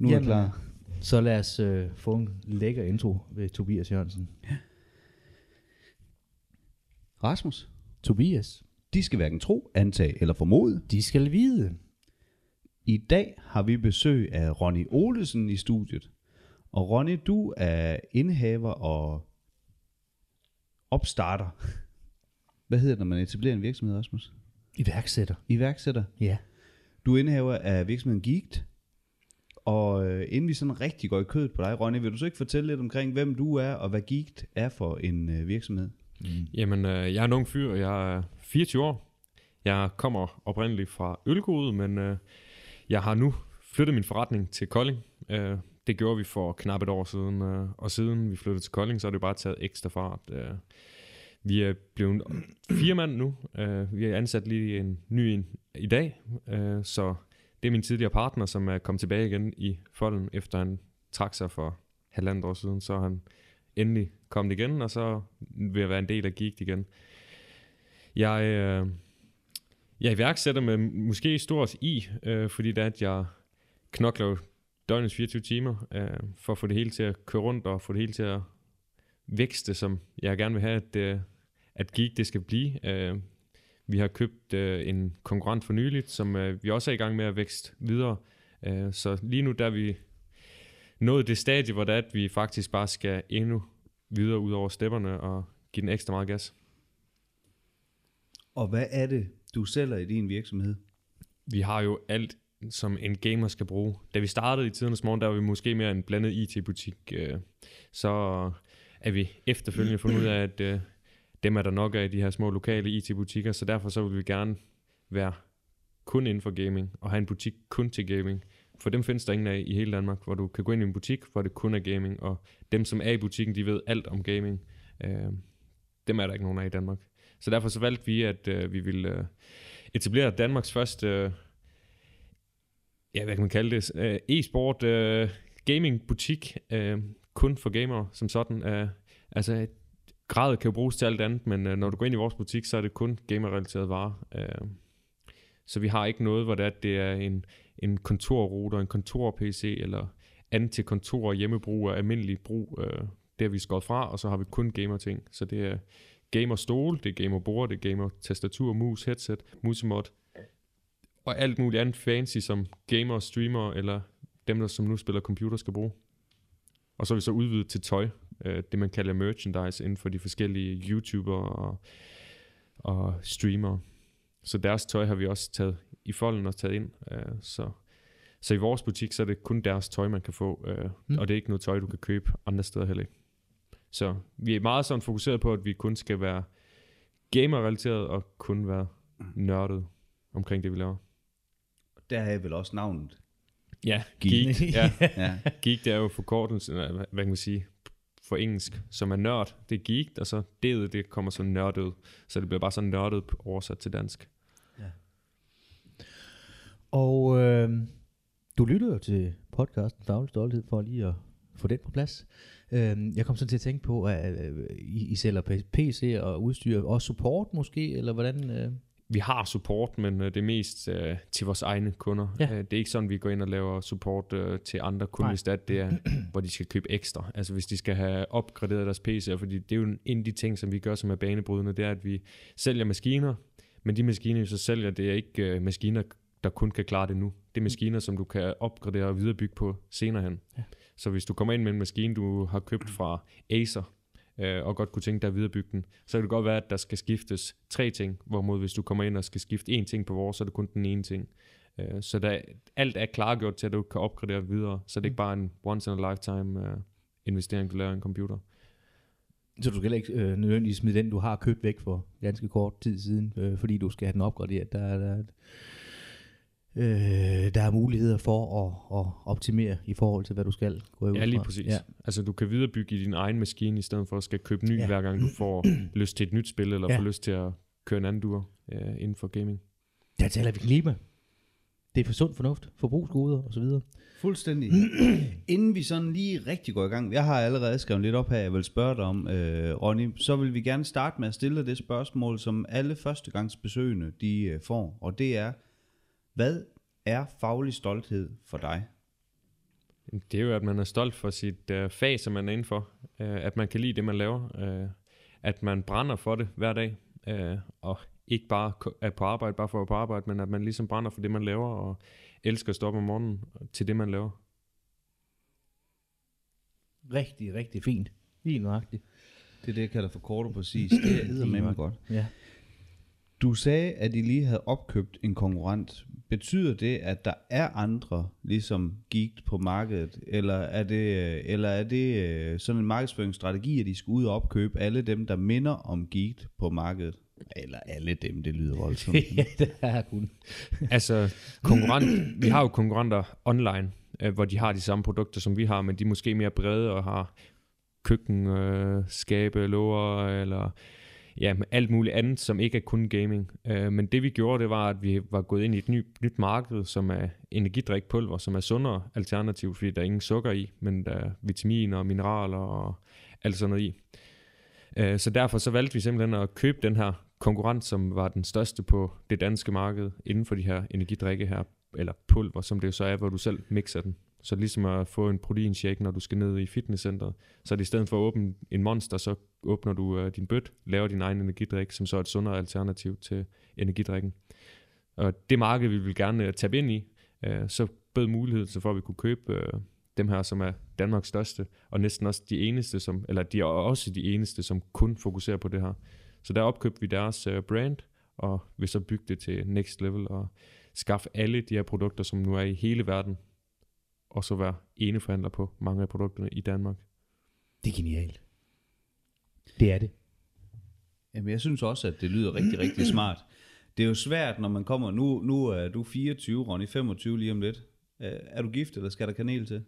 Nu er Jamen, klar. Så lad os øh, få en lækker intro ved Tobias Jørgensen. Rasmus, Tobias, de skal hverken tro, antage eller formode. de skal vide. I dag har vi besøg af Ronny Olesen i studiet. Og Ronny, du er indehaver og opstarter. Hvad hedder det, når man etablerer en virksomhed, Rasmus? Iværksætter. Iværksætter. Ja. Du er indehaver af virksomheden Geeked. Og øh, inden vi sådan rigtig går i kødet på dig, Ronny, vil du så ikke fortælle lidt omkring, hvem du er, og hvad Geeked er for en øh, virksomhed? Mm. Jamen, øh, jeg er en ung fyr, og jeg er 24 år. Jeg kommer oprindeligt fra Ølgode, men øh, jeg har nu flyttet min forretning til Kolding. Øh, det gjorde vi for knap et år siden, øh, og siden vi flyttede til Kolding, så har det bare taget ekstra fart. Øh, vi er blevet fire mand nu. Øh, vi har ansat lige en ny en i dag, øh, så det er min tidligere partner, som er kommet tilbage igen i folden, efter han trak sig for halvandet år siden. Så han endelig kommet igen, og så vil jeg være en del af Geek igen. Jeg, øh, jeg iværksætter med måske stort i, øh, fordi det er, at jeg knokler jo døgnets 24 timer, øh, for at få det hele til at køre rundt, og få det hele til at vækste, som jeg gerne vil have, at, øh, at Geek det skal blive. Øh, vi har købt øh, en konkurrent for nyligt, som øh, vi også er i gang med at vækste videre. Øh, så lige nu der er vi nået det stadie, hvor det er, at vi faktisk bare skal endnu videre ud over stepperne og give den ekstra meget gas. Og hvad er det, du sælger i din virksomhed? Vi har jo alt, som en gamer skal bruge. Da vi startede i tidernes morgen, der var vi måske mere en blandet IT-butik. øh, Så er vi efterfølgende fundet ud af, at øh, dem er der nok af i de her små lokale IT-butikker, så derfor så vil vi gerne være kun inden for gaming, og have en butik kun til gaming. For dem findes der ingen af i hele Danmark, hvor du kan gå ind i en butik, hvor det kun er gaming, og dem, som er i butikken, de ved alt om gaming. Øh, dem er der ikke nogen af i Danmark. Så derfor så valgte vi, at øh, vi ville øh, etablere Danmarks første, øh, ja, hvad kan man kalde det, øh, e-sport øh, gaming butik, øh, kun for gamere som sådan. Øh, altså, grad kan jo bruges til alt andet, men øh, når du går ind i vores butik, så er det kun gamer-relateret varer. Øh, så vi har ikke noget, hvor det er, det er en, en kontorrouter, en kontor-PC, eller andet til kontor og hjemmebrug og almindelig brug. Øh, det har vi skåret fra, og så har vi kun gamer-ting. Så det er gamer stol, det er gamer bord, det er gamer tastatur, mus, headset, musemod og alt muligt andet fancy, som gamer, streamer eller dem, der som nu spiller computer, skal bruge. Og så er vi så udvidet til tøj, øh, det man kalder merchandise inden for de forskellige YouTubere og, og streamere. Så deres tøj har vi også taget i folden og taget ind. Øh, så, så i vores butik, så er det kun deres tøj, man kan få, øh, Mm. og det er ikke noget tøj, du kan købe andre steder heller ikke. Så vi er meget sådan fokuseret på, at vi kun skal være gamer-relateret og kun være nørdet omkring det, vi laver. Der er vel også navnet. Ja, Geek. geek. ja, Ja. geek det er jo forkortelsen, hvad kan man sige, for engelsk, som er nørd. Det er geek, og så det, det kommer så nørdet. Så det bliver bare så nørdet oversat til dansk. Ja. Og øh, du lytter jo til podcasten Faglig Stolthed for lige at få den på plads. Øh, jeg kom sådan til at tænke på, at øh, I, I sælger PC og udstyr og support måske, eller hvordan? Øh? Vi har support, men øh, det er mest øh, til vores egne kunder. Ja. Øh, det er ikke sådan, vi går ind og laver support øh, til andre kun, Nej. hvis det er, det er, hvor de skal købe ekstra. Altså hvis de skal have opgraderet deres PC'er, fordi det er jo en af de ting, som vi gør, som er banebrydende, det er, at vi sælger maskiner, men de maskiner, vi så sælger, det er ikke øh, maskiner, der kun kan klare det nu. Det er maskiner, som du kan opgradere og viderebygge på senere hen. Ja. Så hvis du kommer ind med en maskine, du har købt fra Acer, øh, og godt kunne tænke dig at viderebygge den, så kan det godt være, at der skal skiftes tre ting, hvorimod hvis du kommer ind og skal skifte én ting på vores, så er det kun den ene ting. Øh, så der, alt er klargjort til, at du kan opgradere videre, så det er ikke bare en once in a lifetime øh, investering, du laver i en computer. Så du skal heller ikke øh, nødvendigvis smide den, du har købt væk for ganske kort tid siden, øh, fordi du skal have den opgraderet. Der, der, øh, der er muligheder for at, at optimere i forhold til, hvad du skal gå ud Ja, lige præcis. Ja. Altså du kan viderebygge i din egen maskine, i stedet for at skal købe ny, Ja. hver gang du får lyst til et nyt spil, eller Ja. får lyst til at køre en anden dur øh, inden for gaming. Der taler vi klima. Det er for sund fornuft, forbrugsgoder osv. Fuldstændig. Inden vi sådan lige rigtig går i gang, jeg har allerede skrevet lidt op her, jeg vil spørge dig om, øh, Ronny, så vil vi gerne starte med at stille dig det spørgsmål, som alle førstegangsbesøgende de øh, får, og det er, hvad er faglig stolthed for dig? Det er jo, at man er stolt for sit øh, fag, som man er indenfor. Øh, at man kan lide det, man laver. Øh, at man brænder for det hver dag. Øh, og ikke bare er på arbejde, bare for at være på arbejde, men at man ligesom brænder for det, man laver, og elsker at stå op om morgenen til det, man laver. Rigtig, rigtig fint. Lige nøjagtigt. Det er det, jeg kalder for kort og præcis. Det er med mig godt. Ja. Du sagde, at I lige havde opkøbt en konkurrent. Betyder det, at der er andre, ligesom Geeked på markedet? Eller er det, eller er det øh, sådan en markedsføringsstrategi, at de skal ud og opkøbe alle dem, der minder om Geeked på markedet? Eller alle dem, det lyder voldsomt. ja, det er kun. Altså, konkurrent, vi har jo konkurrenter online, øh, hvor de har de samme produkter, som vi har, men de er måske mere brede og har køkken, øh, skabe, låger, eller ja, med alt muligt andet, som ikke er kun gaming. Øh, men det vi gjorde, det var, at vi var gået ind i et ny, nyt marked, som er energidrikpulver, som er sundere alternativ, fordi der er ingen sukker i, men der er vitaminer og mineraler og alt sådan noget i. Øh, så derfor så valgte vi simpelthen at købe den her konkurrent, som var den største på det danske marked inden for de her energidrikke her, eller pulver, som det jo så er, hvor du selv mixer den. Så ligesom at få en proteinshake, når du skal ned i fitnesscenteret, så er det i stedet for at åbne en monster, så åbner du øh, din bøt, laver din egen energidrik, som så er et sundere alternativ til energidrikken. Og det marked, vi vil gerne øh, tabe ind i, øh, så bød mulighed så for, at vi kunne købe øh, dem her, som er Danmarks største, og næsten også de eneste, som, eller de er også de eneste, som kun fokuserer på det her. Så der opkøbte vi deres øh, brand, og vil så bygge det til next level, og skaffe alle de her produkter, som nu er i hele verden, og så være eneforhandler på mange af produkterne i Danmark. Det er genialt. Det er det. Jamen, jeg synes også, at det lyder rigtig, rigtig smart. Det er jo svært, når man kommer... Nu, nu er du 24, Ronny, 25 lige om lidt. Øh, Er du gift, eller skal der kanel til?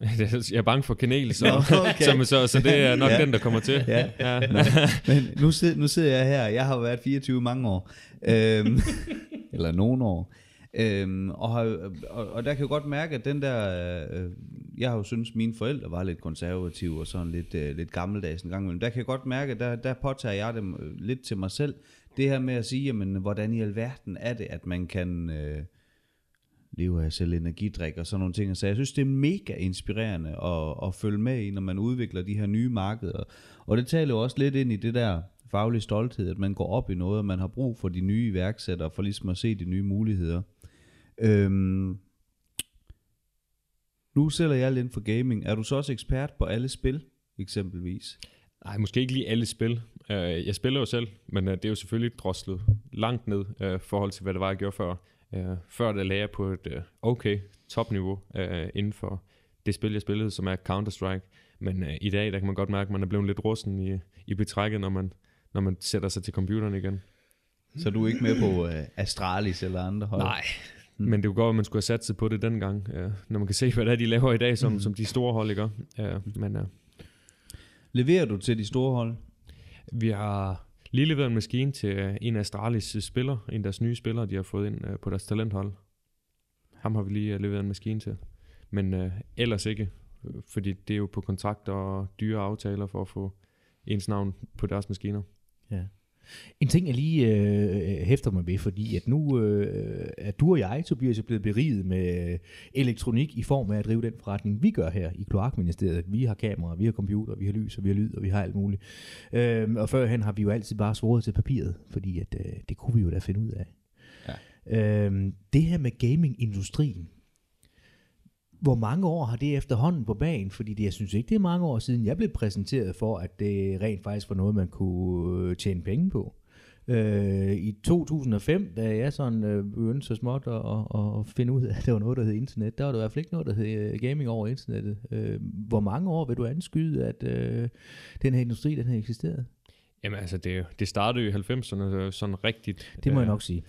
Jeg er bange for kanel, så, Nå, okay. så, så, så det er nok Ja. den, der kommer til. Ja. ja. Men nu, sid, nu sidder jeg her, jeg har været 24 mange år, øhm, eller nogle år, øhm, og, har, og, og der kan jeg godt mærke, at den der, øh, jeg har jo syntes, mine forældre var lidt konservative og sådan lidt, øh, lidt gammeldags en gang imellem. Der kan jeg godt mærke, at der, der påtager jeg dem øh, lidt til mig selv, det her med at sige, jamen, hvordan i alverden er det, at man kan... Øh, leve af selv energidrik og sådan nogle ting. Så jeg synes, det er mega inspirerende at, at følge med i, når man udvikler de her nye markeder. Og det taler jo også lidt ind i det der faglige stolthed, at man går op i noget, og man har brug for de nye iværksættere, for ligesom at se de nye muligheder. Øhm, nu sælger jeg lidt for gaming. Er du så også ekspert på alle spil, eksempelvis? Nej, måske ikke lige alle spil. Uh, jeg spiller jo selv, men uh, det er jo selvfølgelig droslet langt ned i uh, forhold til, hvad det var, jeg gjorde før. Uh, før der lagde jeg på et uh, okay topniveau uh, inden for det spil, jeg spillede, som er Counter-Strike. Men uh, i dag, der kan man godt mærke, at man er blevet lidt rusten i, i betrækket, når man, når man sætter sig til computeren igen. Så du er ikke med på uh, Astralis eller andre hold? Nej, mm. men det kunne godt at man skulle have sat sig på det dengang, uh, når man kan se, hvad det er, de laver i dag, som, mm. som de store hold, ikke? Uh, men uh, Leverer du til de store hold? Vi har lige leveret en maskine til øh, en af Astralis spillere, en af deres nye spillere, de har fået ind øh, på deres talenthold. Ham har vi lige øh, leveret en maskine til. Men øh, ellers ikke, øh, fordi det er jo på kontrakter og dyre aftaler for at få ens navn på deres maskiner. Ja. En ting, jeg lige øh, hæfter mig ved, fordi at nu øh, er du og jeg, Tobias, er blevet beriget med elektronik i form af at drive den forretning, vi gør her i Kloakministeriet. Vi har kameraer, vi har computer, vi har lys, og vi har lyd, og vi har alt muligt. Øh, og førhen har vi jo altid bare svoret til papiret, fordi at, øh, det kunne vi jo da finde ud af. Ja. Øh, det her med gamingindustrien, hvor mange år har det efterhånden på banen? Fordi det, jeg synes ikke, det er mange år siden, jeg blev præsenteret for, at det rent faktisk var noget, man kunne øh, tjene penge på. Øh, I 2005, da jeg sådan øh, begyndte så småt at, at, at finde ud af, at det var noget, der hed internet, der var der i hvert fald ikke noget, der hed øh, gaming over internettet. Øh, hvor mange år vil du anskyde, at øh, den her industri, den har eksisteret? Jamen altså, det, det startede jo i 90'erne øh, sådan rigtigt. Det må jeg Øh, nok sige.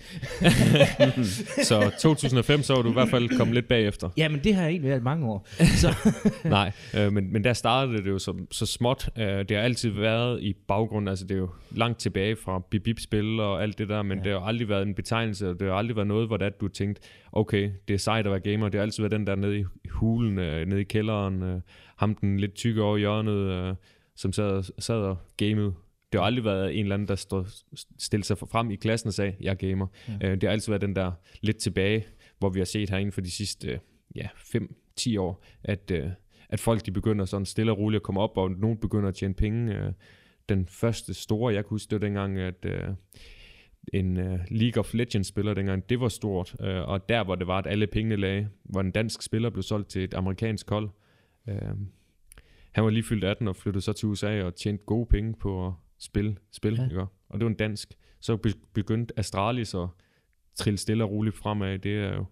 Så 2005, så var du i hvert fald kommet lidt bagefter. Jamen, det har jeg egentlig været mange år. Så, Nej, øh, men, men der startede det jo som, så småt. Øh, det har altid været i baggrunden, altså det er jo langt tilbage fra bip-bip-spil og alt det der, men ja. det har aldrig været en betegnelse, og det har aldrig været noget, hvor du tænkt, okay, det er sejt at være gamer. Det har altid været den der nede i hulen, øh, nede i kælderen, øh, ham den lidt tykke over hjørnet, øh, som sad, sad og gamede. Det har aldrig været en eller anden, der stod, stillede sig frem i klassen og sagde, jeg er gamer. Ja. Øh, det har altid været den der lidt tilbage, hvor vi har set herinde for de sidste øh, ja, 5 10 år, at, øh, at folk de begynder sådan stille og roligt at komme op, og nogen begynder at tjene penge. Øh, den første store, jeg kunne huske, det var dengang, at øh, en uh, League of Legends spiller dengang, det var stort, uh, og der hvor det var, at alle pengene lagde, hvor en dansk spiller blev solgt til et amerikansk hold. Uh, han var lige fyldt 18 og flyttede så til USA og tjente gode penge på at spille spil, ja. ikke? og det var en dansk. Så begyndte Astralis at trille stille og roligt fremad. Det er jo,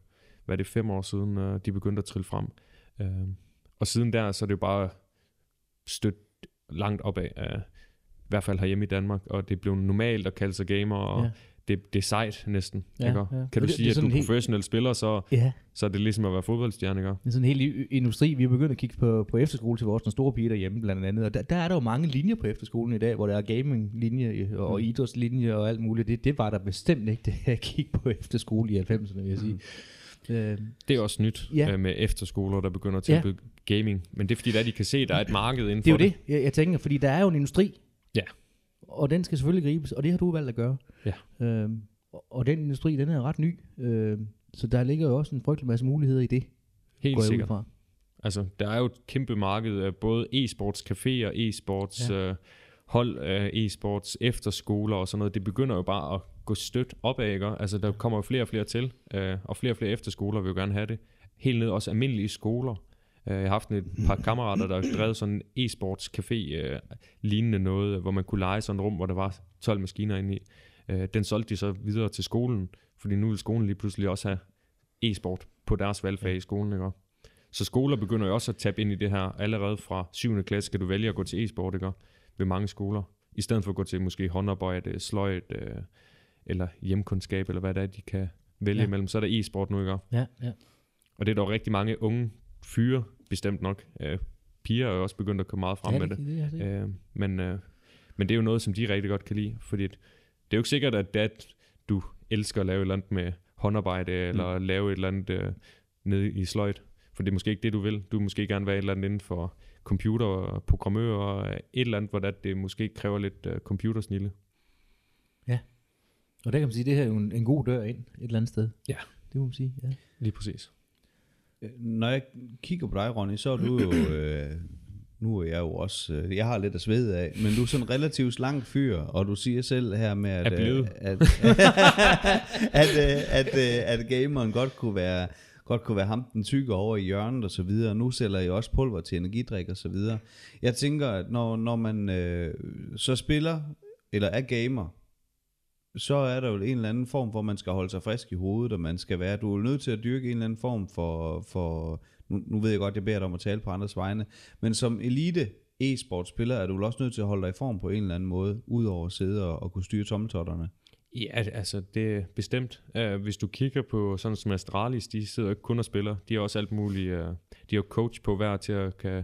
hvad er det, fem år siden, uh, de begyndte at trille frem. Uh, og siden der, så er det jo bare stødt langt opad af, i hvert fald herhjemme i Danmark, og det blev normalt at kalde sig gamer, og ja. Det, det er sejt næsten. Ja, ikke? Ja. Kan du det, sige, det at du er helt... professionel spiller, så, ja. så er det ligesom at være fodboldstjerne. Ikke? Det er sådan en hel industri. Vi er begyndt at kigge på, på efterskole til vores store piger derhjemme blandt andet, og der, der er der jo mange linjer på efterskolen i dag, hvor der er gaming-linje og mm. idrætslinje og alt muligt. Det, det var der bestemt ikke, det jeg gik på efterskole i 90'erne, vil jeg sige. Mm. Øh, det er også nyt ja. øh, med efterskoler, der begynder at tilbyde ja. gaming. Men det er fordi, der de kan se, der er et marked inden Det er jo det, det jeg, jeg tænker, fordi der er jo en industri, Ja. Og den skal selvfølgelig gribes, og det har du valgt at gøre. Ja. Øhm, og den industri, den er ret ny. Øhm, så der ligger jo også en frygtelig masse muligheder i det. Helt sikkert. Fra. Altså, der er jo et kæmpe marked af både e-sports caféer, e-sports ja. øh, hold af e-sports efterskoler og sådan noget. Det begynder jo bare at gå stødt opad, ikke? Altså, der kommer jo flere og flere til, øh, og flere og flere efterskoler vil jo gerne have det. Helt ned også almindelige skoler. Øh, jeg har haft et par kammerater, der drevet sådan en e-sports café øh, lignende noget, hvor man kunne lege sådan et rum, hvor der var 12 maskiner inde i. Øh, den solgte de så videre til skolen, fordi nu vil skolen lige pludselig også have e-sport på deres valgfag i skolen. Ikke? Så skoler begynder jo også at tabe ind i det her. Allerede fra 7. klasse kan du vælge at gå til e-sport ikke? ved mange skoler. I stedet for at gå til måske håndarbejde, sløjt øh, eller hjemkundskab, eller hvad det er, de kan vælge ja. imellem. Så er der e-sport nu, ikke? Ja, ja. Og det er dog rigtig mange unge fyre, bestemt nok. Øh, piger er jo også begyndt at komme meget frem ja, med det. det, det, det. Øh, men, øh, men det er jo noget, som de rigtig godt kan lide, fordi det er jo ikke sikkert, at, det, at du elsker at lave et eller andet med håndarbejde, mm. eller lave et eller andet øh, nede i sløjt, for det er måske ikke det, du vil. Du vil måske gerne være et eller andet inden for computer og programmør, og et eller andet, hvor det, det måske kræver lidt uh, computersnille. Ja, og der kan man sige, at det her er jo en, en god dør ind et eller andet sted. Ja. Det må man sige, ja. Lige præcis. Når jeg kigger på dig, Ronny, så er du jo... Øh, nu er jeg jo også... Øh, jeg har lidt at svede af, men du er sådan en relativt slank fyr, og du siger selv her med, at... Øh, at, at, øh, at, at, at gameren godt kunne være godt kunne være ham den tykke over i hjørnet og så videre. Nu sælger jeg også pulver til energidrik og så videre. Jeg tænker, at når, når man øh, så spiller, eller er gamer, så er der jo en eller anden form hvor man skal holde sig frisk i hovedet, og man skal være, du er nødt til at dyrke en eller anden form for, for nu, nu ved jeg godt, jeg beder dig om at tale på andres vegne, men som elite e-sportspiller er du vel også nødt til at holde dig i form på en eller anden måde, udover at sidde og, og kunne styre tommeltotterne. Ja, altså det er bestemt. Uh, hvis du kigger på sådan som Astralis, de sidder ikke kun og spiller. De har også alt muligt. Uh, de har coach på hver til at kan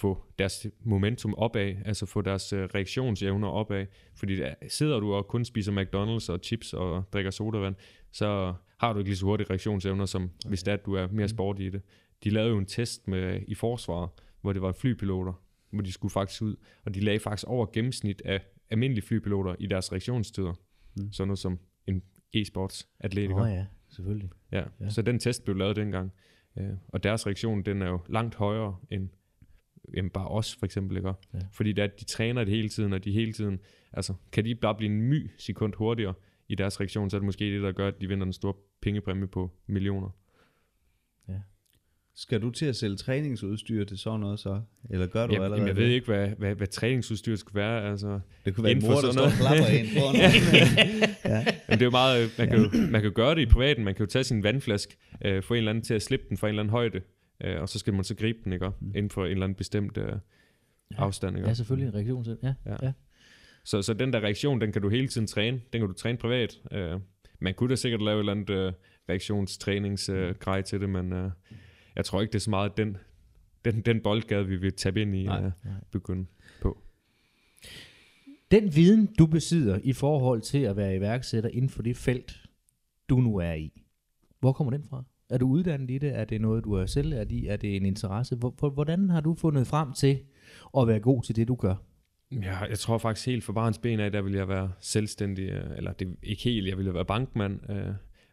få deres momentum opad, altså få deres øh, reaktionsevner opad. Fordi der, sidder du og kun spiser McDonald's og chips og drikker sodavand, så har du ikke lige så hurtige reaktionsevner, som okay. hvis det er, at du er mere mm. sport i det. De lavede jo en test med, i forsvaret, hvor det var flypiloter, hvor de skulle faktisk ud, og de lagde faktisk over gennemsnit af almindelige flypiloter i deres reaktionstider. Mm. Sådan noget som en e-sports atletiker. oh, ja, selvfølgelig. Ja, ja, så den test blev lavet dengang. Uh, og deres reaktion, den er jo langt højere end jamen bare os for eksempel, ikke? Ja. Fordi det er, at de træner det hele tiden, og de hele tiden, altså kan de bare blive en my sekund hurtigere i deres reaktion, så er det måske det, der gør, at de vinder en stor pengepræmie på millioner. Ja. Skal du til at sælge træningsudstyr til sådan noget så? Eller gør du jamen, allerede Jeg ved ikke, hvad, hvad, hvad træningsudstyr skal være. Altså, det kunne være en mor, der står og klapper ind ja. Men det er jo meget, man kan, jo, man kan gøre det i privaten. Man kan jo tage sin vandflaske, øh, få en eller anden til at slippe den fra en eller anden højde, Øh, og så skal man så gribe den, ikke? Mm. Inden for en eller anden bestemt øh, afstand, ikke? Ja, selvfølgelig en reaktion til. Ja, ja. ja. Så, så den der reaktion, den kan du hele tiden træne. Den kan du træne privat. Øh, man kunne da sikkert lave et eller andet øh, reaktionstræningsgrej øh, til det, men øh, jeg tror ikke, det er så meget den, den, den boldgade, vi vil tabe ind i og øh, begynde på. Den viden, du besidder i forhold til at være iværksætter inden for det felt, du nu er i, hvor kommer den fra? Er du uddannet i det? Er det noget, du er selv er i? Er det en interesse? Hvordan har du fundet frem til at være god til det, du gør? Ja, jeg tror faktisk helt for barns ben af, der vil jeg være selvstændig, øh, eller det ikke helt, jeg ville være bankmand, øh,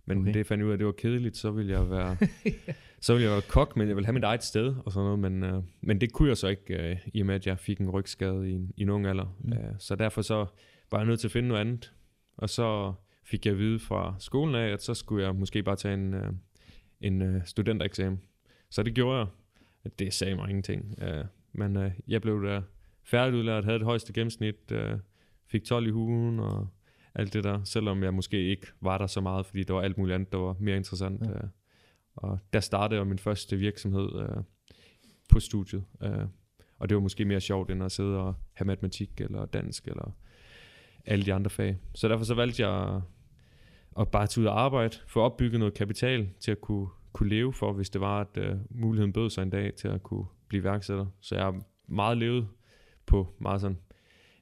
Men Okay. det fandt jeg ud af, at det var kedeligt, så ville jeg være, så ville jeg være kok, men jeg ville have mit eget sted og sådan noget. Men, øh, men det kunne jeg så ikke, øh, i og med at jeg fik en rygskade i, en- i en ung alder. Mm. Øh, så derfor så var jeg nødt til at finde noget andet. Og så fik jeg at vide fra skolen af, at så skulle jeg måske bare tage en, øh, en øh, studentereksamen. Så det gjorde jeg. Det sagde mig ingenting. Øh, men øh, jeg blev der færdigudlært, havde det højeste gennemsnit, øh, fik 12 i ugen og alt det der, selvom jeg måske ikke var der så meget, fordi der var alt muligt andet, der var mere interessant. Ja. Øh, og der startede jeg min første virksomhed øh, på studiet. Øh, og det var måske mere sjovt, end at sidde og have matematik eller dansk eller alle de andre fag. Så derfor så valgte jeg at bare tage ud og arbejde, få opbygget noget kapital til at kunne, kunne leve for, hvis det var, at øh, muligheden bød sig en dag til at kunne blive iværksætter. Så jeg har meget levet på meget sådan,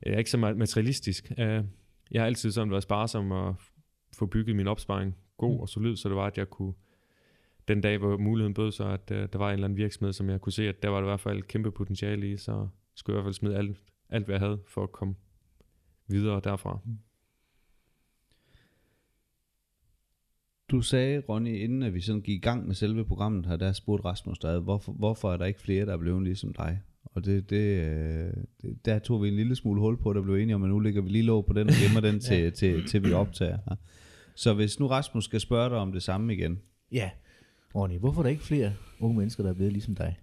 jeg er ikke så meget materialistisk. Øh, jeg har altid sådan været sparsom og få bygget min opsparing god Mm. og solid, så det var, at jeg kunne den dag, hvor muligheden bød sig, at øh, der var en eller anden virksomhed, som jeg kunne se, at der var der i hvert fald kæmpe potentiale i, så skulle jeg i hvert fald smide alt, alt hvad jeg havde for at komme videre derfra. Du sagde, Ronny, inden at vi sådan gik i gang med selve programmet her, der spurgte Rasmus dig, hvorfor, hvorfor er der ikke flere, der er blevet ligesom dig? Og det, det, øh, det, der tog vi en lille smule hul på, der blev enige om, at nu lægger vi lige låg på den og gemmer den til, ja. til, til vi optager her. Så hvis nu Rasmus skal spørge dig om det samme igen, Ja. Ronny, hvorfor er der ikke flere unge mennesker, der er blevet ligesom dig?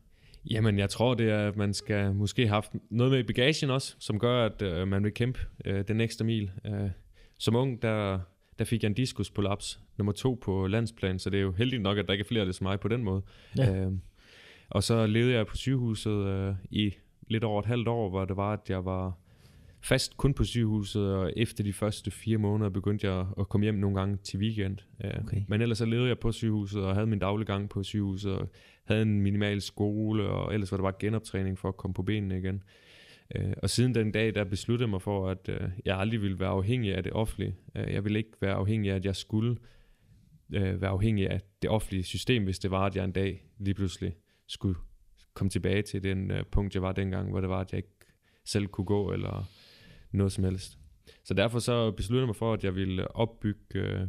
Jamen, jeg tror, det er, at man skal måske have haft noget med i bagagen også, som gør, at øh, man vil kæmpe øh, den ekstra mil. Øh, som ung, der, der fik jeg en diskusprolaps, nummer to på landsplan, så det er jo heldigt nok, at der ikke er flere det som mig på den måde. Ja. Øh, og så levede jeg på sygehuset øh, i lidt over et halvt år, hvor det var, at jeg var fast kun på sygehuset, og efter de første fire måneder begyndte jeg at komme hjem nogle gange til weekend. Øh, Okay. Men ellers så levede jeg på sygehuset, og havde min daglige gang på sygehuset, og havde en minimal skole, og ellers var det bare genoptræning for at komme på benene igen. Øh, og siden den dag, der besluttede jeg mig for, at øh, jeg aldrig ville være afhængig af det offentlige. Øh, jeg ville ikke være afhængig af, at jeg skulle øh, være afhængig af det offentlige system, hvis det var, at jeg en dag lige pludselig skulle komme tilbage til den øh, punkt, jeg var dengang, hvor det var, at jeg ikke selv kunne gå, eller noget som helst. Så derfor så besluttede jeg mig for, at jeg ville opbygge øh,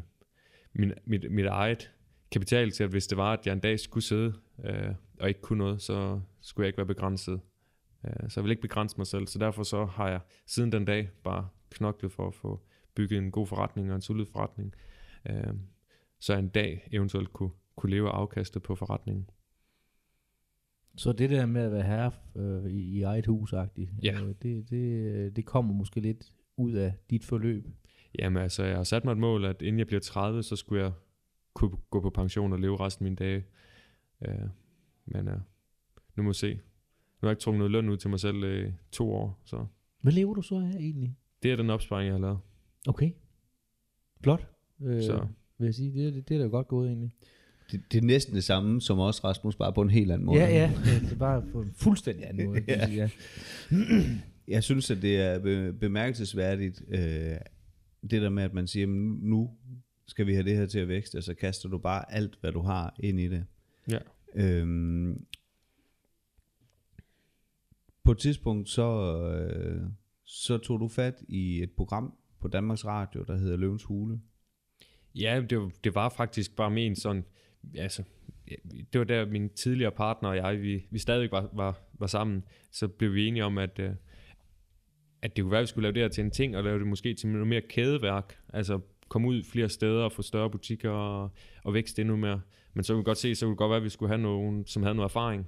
min, mit, mit eget kapital til, at hvis det var, at jeg en dag skulle sidde øh, og ikke kunne noget, så skulle jeg ikke være begrænset. Øh, så jeg vil ikke begrænse mig selv, så derfor så har jeg siden den dag bare knoklet for at få bygget en god forretning og en solid forretning, øh, så jeg en dag eventuelt kunne, kunne leve af afkastet på forretningen. Så det der med at være herre øh, i, i eget hus Ja. øh, det, det, det kommer måske lidt ud af dit forløb. Jamen altså, jeg har sat mig et mål, at inden jeg bliver 30, så skulle jeg kunne gå på pension og leve resten af mine dage. Øh, men øh, nu må vi se. Nu har jeg ikke trukket noget løn ud til mig selv i to år, så Hvad lever du så af egentlig? det er den opsparing, jeg har lavet. Okay. Flot. Øh, Så Vil jeg sige, det, det, det er da godt gået egentlig. det, det er næsten det samme som os, Rasmus, bare på en helt anden måde. Ja, ja. Det er bare på en fuldstændig anden måde. Ja. ja. Jeg synes, at det er be- bemærkelsesværdigt, øh, det der med, at man siger, "Men nu skal vi have det her til at vækste, og så kaster du bare alt, hvad du har ind i det. Ja. Øhm, på et tidspunkt, så, øh, så tog du fat i et program på Danmarks Radio, der hedder Løvens Hule. Ja, det, var- det var faktisk bare min sådan, altså, det var der min tidligere partner og jeg, vi, vi stadig var, var, var sammen, så blev vi enige om, at, øh, at det kunne være, at vi skulle lave det her til en ting, og lave det måske til noget mere kædeværk, altså komme ud flere steder og få større butikker og, og vækste endnu mere. Men så kunne vi godt se, så kunne det godt være, at vi skulle have nogen, som havde noget erfaring.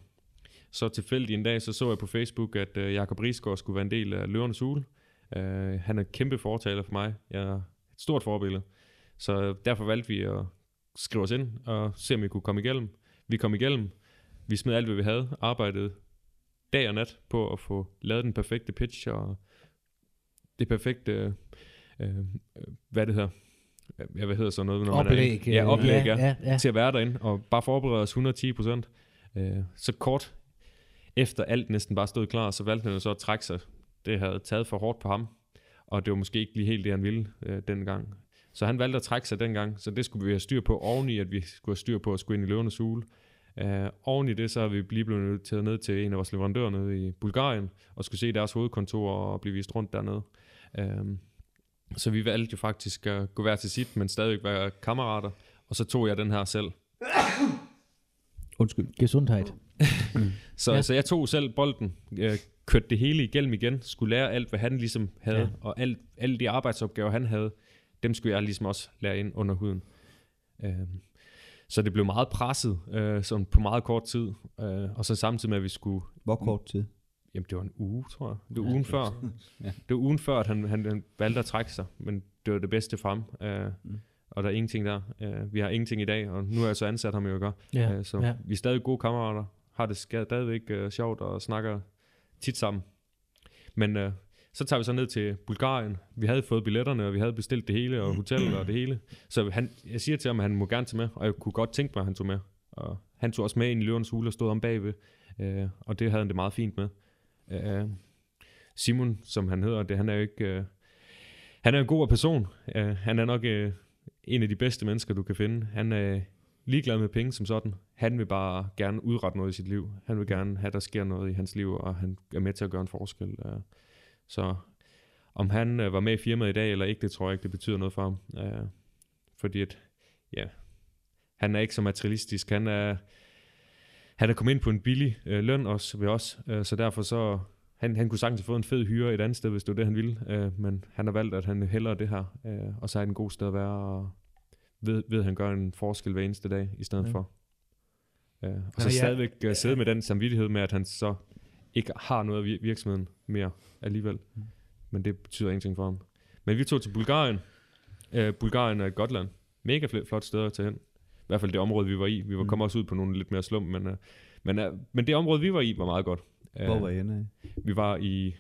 Så tilfældigt en dag, så så jeg på Facebook, at øh, Jakob Risgaard skulle være en del af Løvernes Hule. Øh, han er et kæmpe fortaler for mig. Jeg er et stort forbillede. Så derfor valgte vi at skrive os ind og se, om vi kunne komme igennem. Vi kom igennem. Vi smed alt, hvad vi havde. Arbejdede dag og nat på at få lavet den perfekte pitch og det perfekte, øh, øh, hvad det hedder, ja, hvad hedder sådan noget? Når man er, Oplæg. ja, øh, oplæg, ja, ja, ja, ja. til at være derinde, og bare forberede os 110 procent. Øh, så kort efter alt næsten bare stod klar, så valgte han så at trække sig. Det havde taget for hårdt på ham, og det var måske ikke lige helt det, han ville øh, dengang. Så han valgte at trække sig dengang, så det skulle vi have styr på, oveni, at vi skulle have styr på at skulle ind i løvernes hule. Øh, oven i det, så er vi lige blevet taget ned til en af vores leverandører nede i Bulgarien, og skulle se deres hovedkontor og blive vist rundt dernede. Øh, så vi valgte jo faktisk at gå hver til sit, men stadigvæk være kammerater, og så tog jeg den her selv. Undskyld. Gesundheit. Så, Ja. så jeg tog selv bolden, øh, kørte det hele igennem igen, skulle lære alt, hvad han ligesom havde, Ja. og alt, alle de arbejdsopgaver, han havde, dem skulle jeg ligesom også lære ind under huden. Øh, så det blev meget presset, øh, sådan på meget kort tid, øh, og så samtidig med, at vi skulle Hvor kort tid? Jamen, det var en uge, tror jeg. Det var Ja, ugen det før. Ja. Det var ugen før, at han, han, han valgte at trække sig, men det var det bedste for ham. Uh, Mm. Og der er ingenting der. Uh, vi har ingenting i dag, og nu har jeg så ansat ham jo ikke. Ja. Uh, så ja. vi er stadig gode kammerater. Har det stadigvæk uh, sjovt og snakker tit sammen. Men uh, så tager vi så ned til Bulgarien. Vi havde fået billetterne, og vi havde bestilt det hele, og hotel og det hele. Så han, jeg siger til ham, at han må gerne tage med, og jeg kunne godt tænke mig, at han tog med. Og han tog også med ind i løvernes hule og stod om bagved. Uh, og det havde han det meget fint med. Uh, Simon, som han hedder, det, han er jo ikke... Uh, han er en god person. Uh, han er nok uh, en af de bedste mennesker, du kan finde. Han er ligeglad med penge som sådan. Han vil bare gerne udrette noget i sit liv. Han vil gerne have, der sker noget i hans liv, og han er med til at gøre en forskel. Så om han uh, var med i firmaet i dag eller ikke, det tror jeg ikke, det betyder noget for ham. Fordi at, ja, han er ikke så materialistisk. Han er, han er kommet ind på en billig uh, løn også ved os, uh, så derfor så han, han kunne sagtens have fået en fed hyre et andet sted, hvis det var det, han ville. Øh, men han har valgt, at han hellere det her. Øh, og så er det en god sted at være, og ved, ved at han gør en forskel hver eneste dag, i stedet ja. for. Øh, og Ja, så ja. stadigvæk øh, sidde med den samvittighed med, at han så ikke har noget af vir- virksomheden mere alligevel. Mm. Men det betyder ingenting for ham. Men vi tog til Bulgarien. Øh, Bulgarien er et godt land. Mega fl- flot sted at tage hen. I hvert fald det område, vi var i. Vi var Mm. kom også ud på nogle lidt mere slum, men, øh, men, øh, men det område, vi var i, var meget godt. Hvor Øh, var I henne vi var i...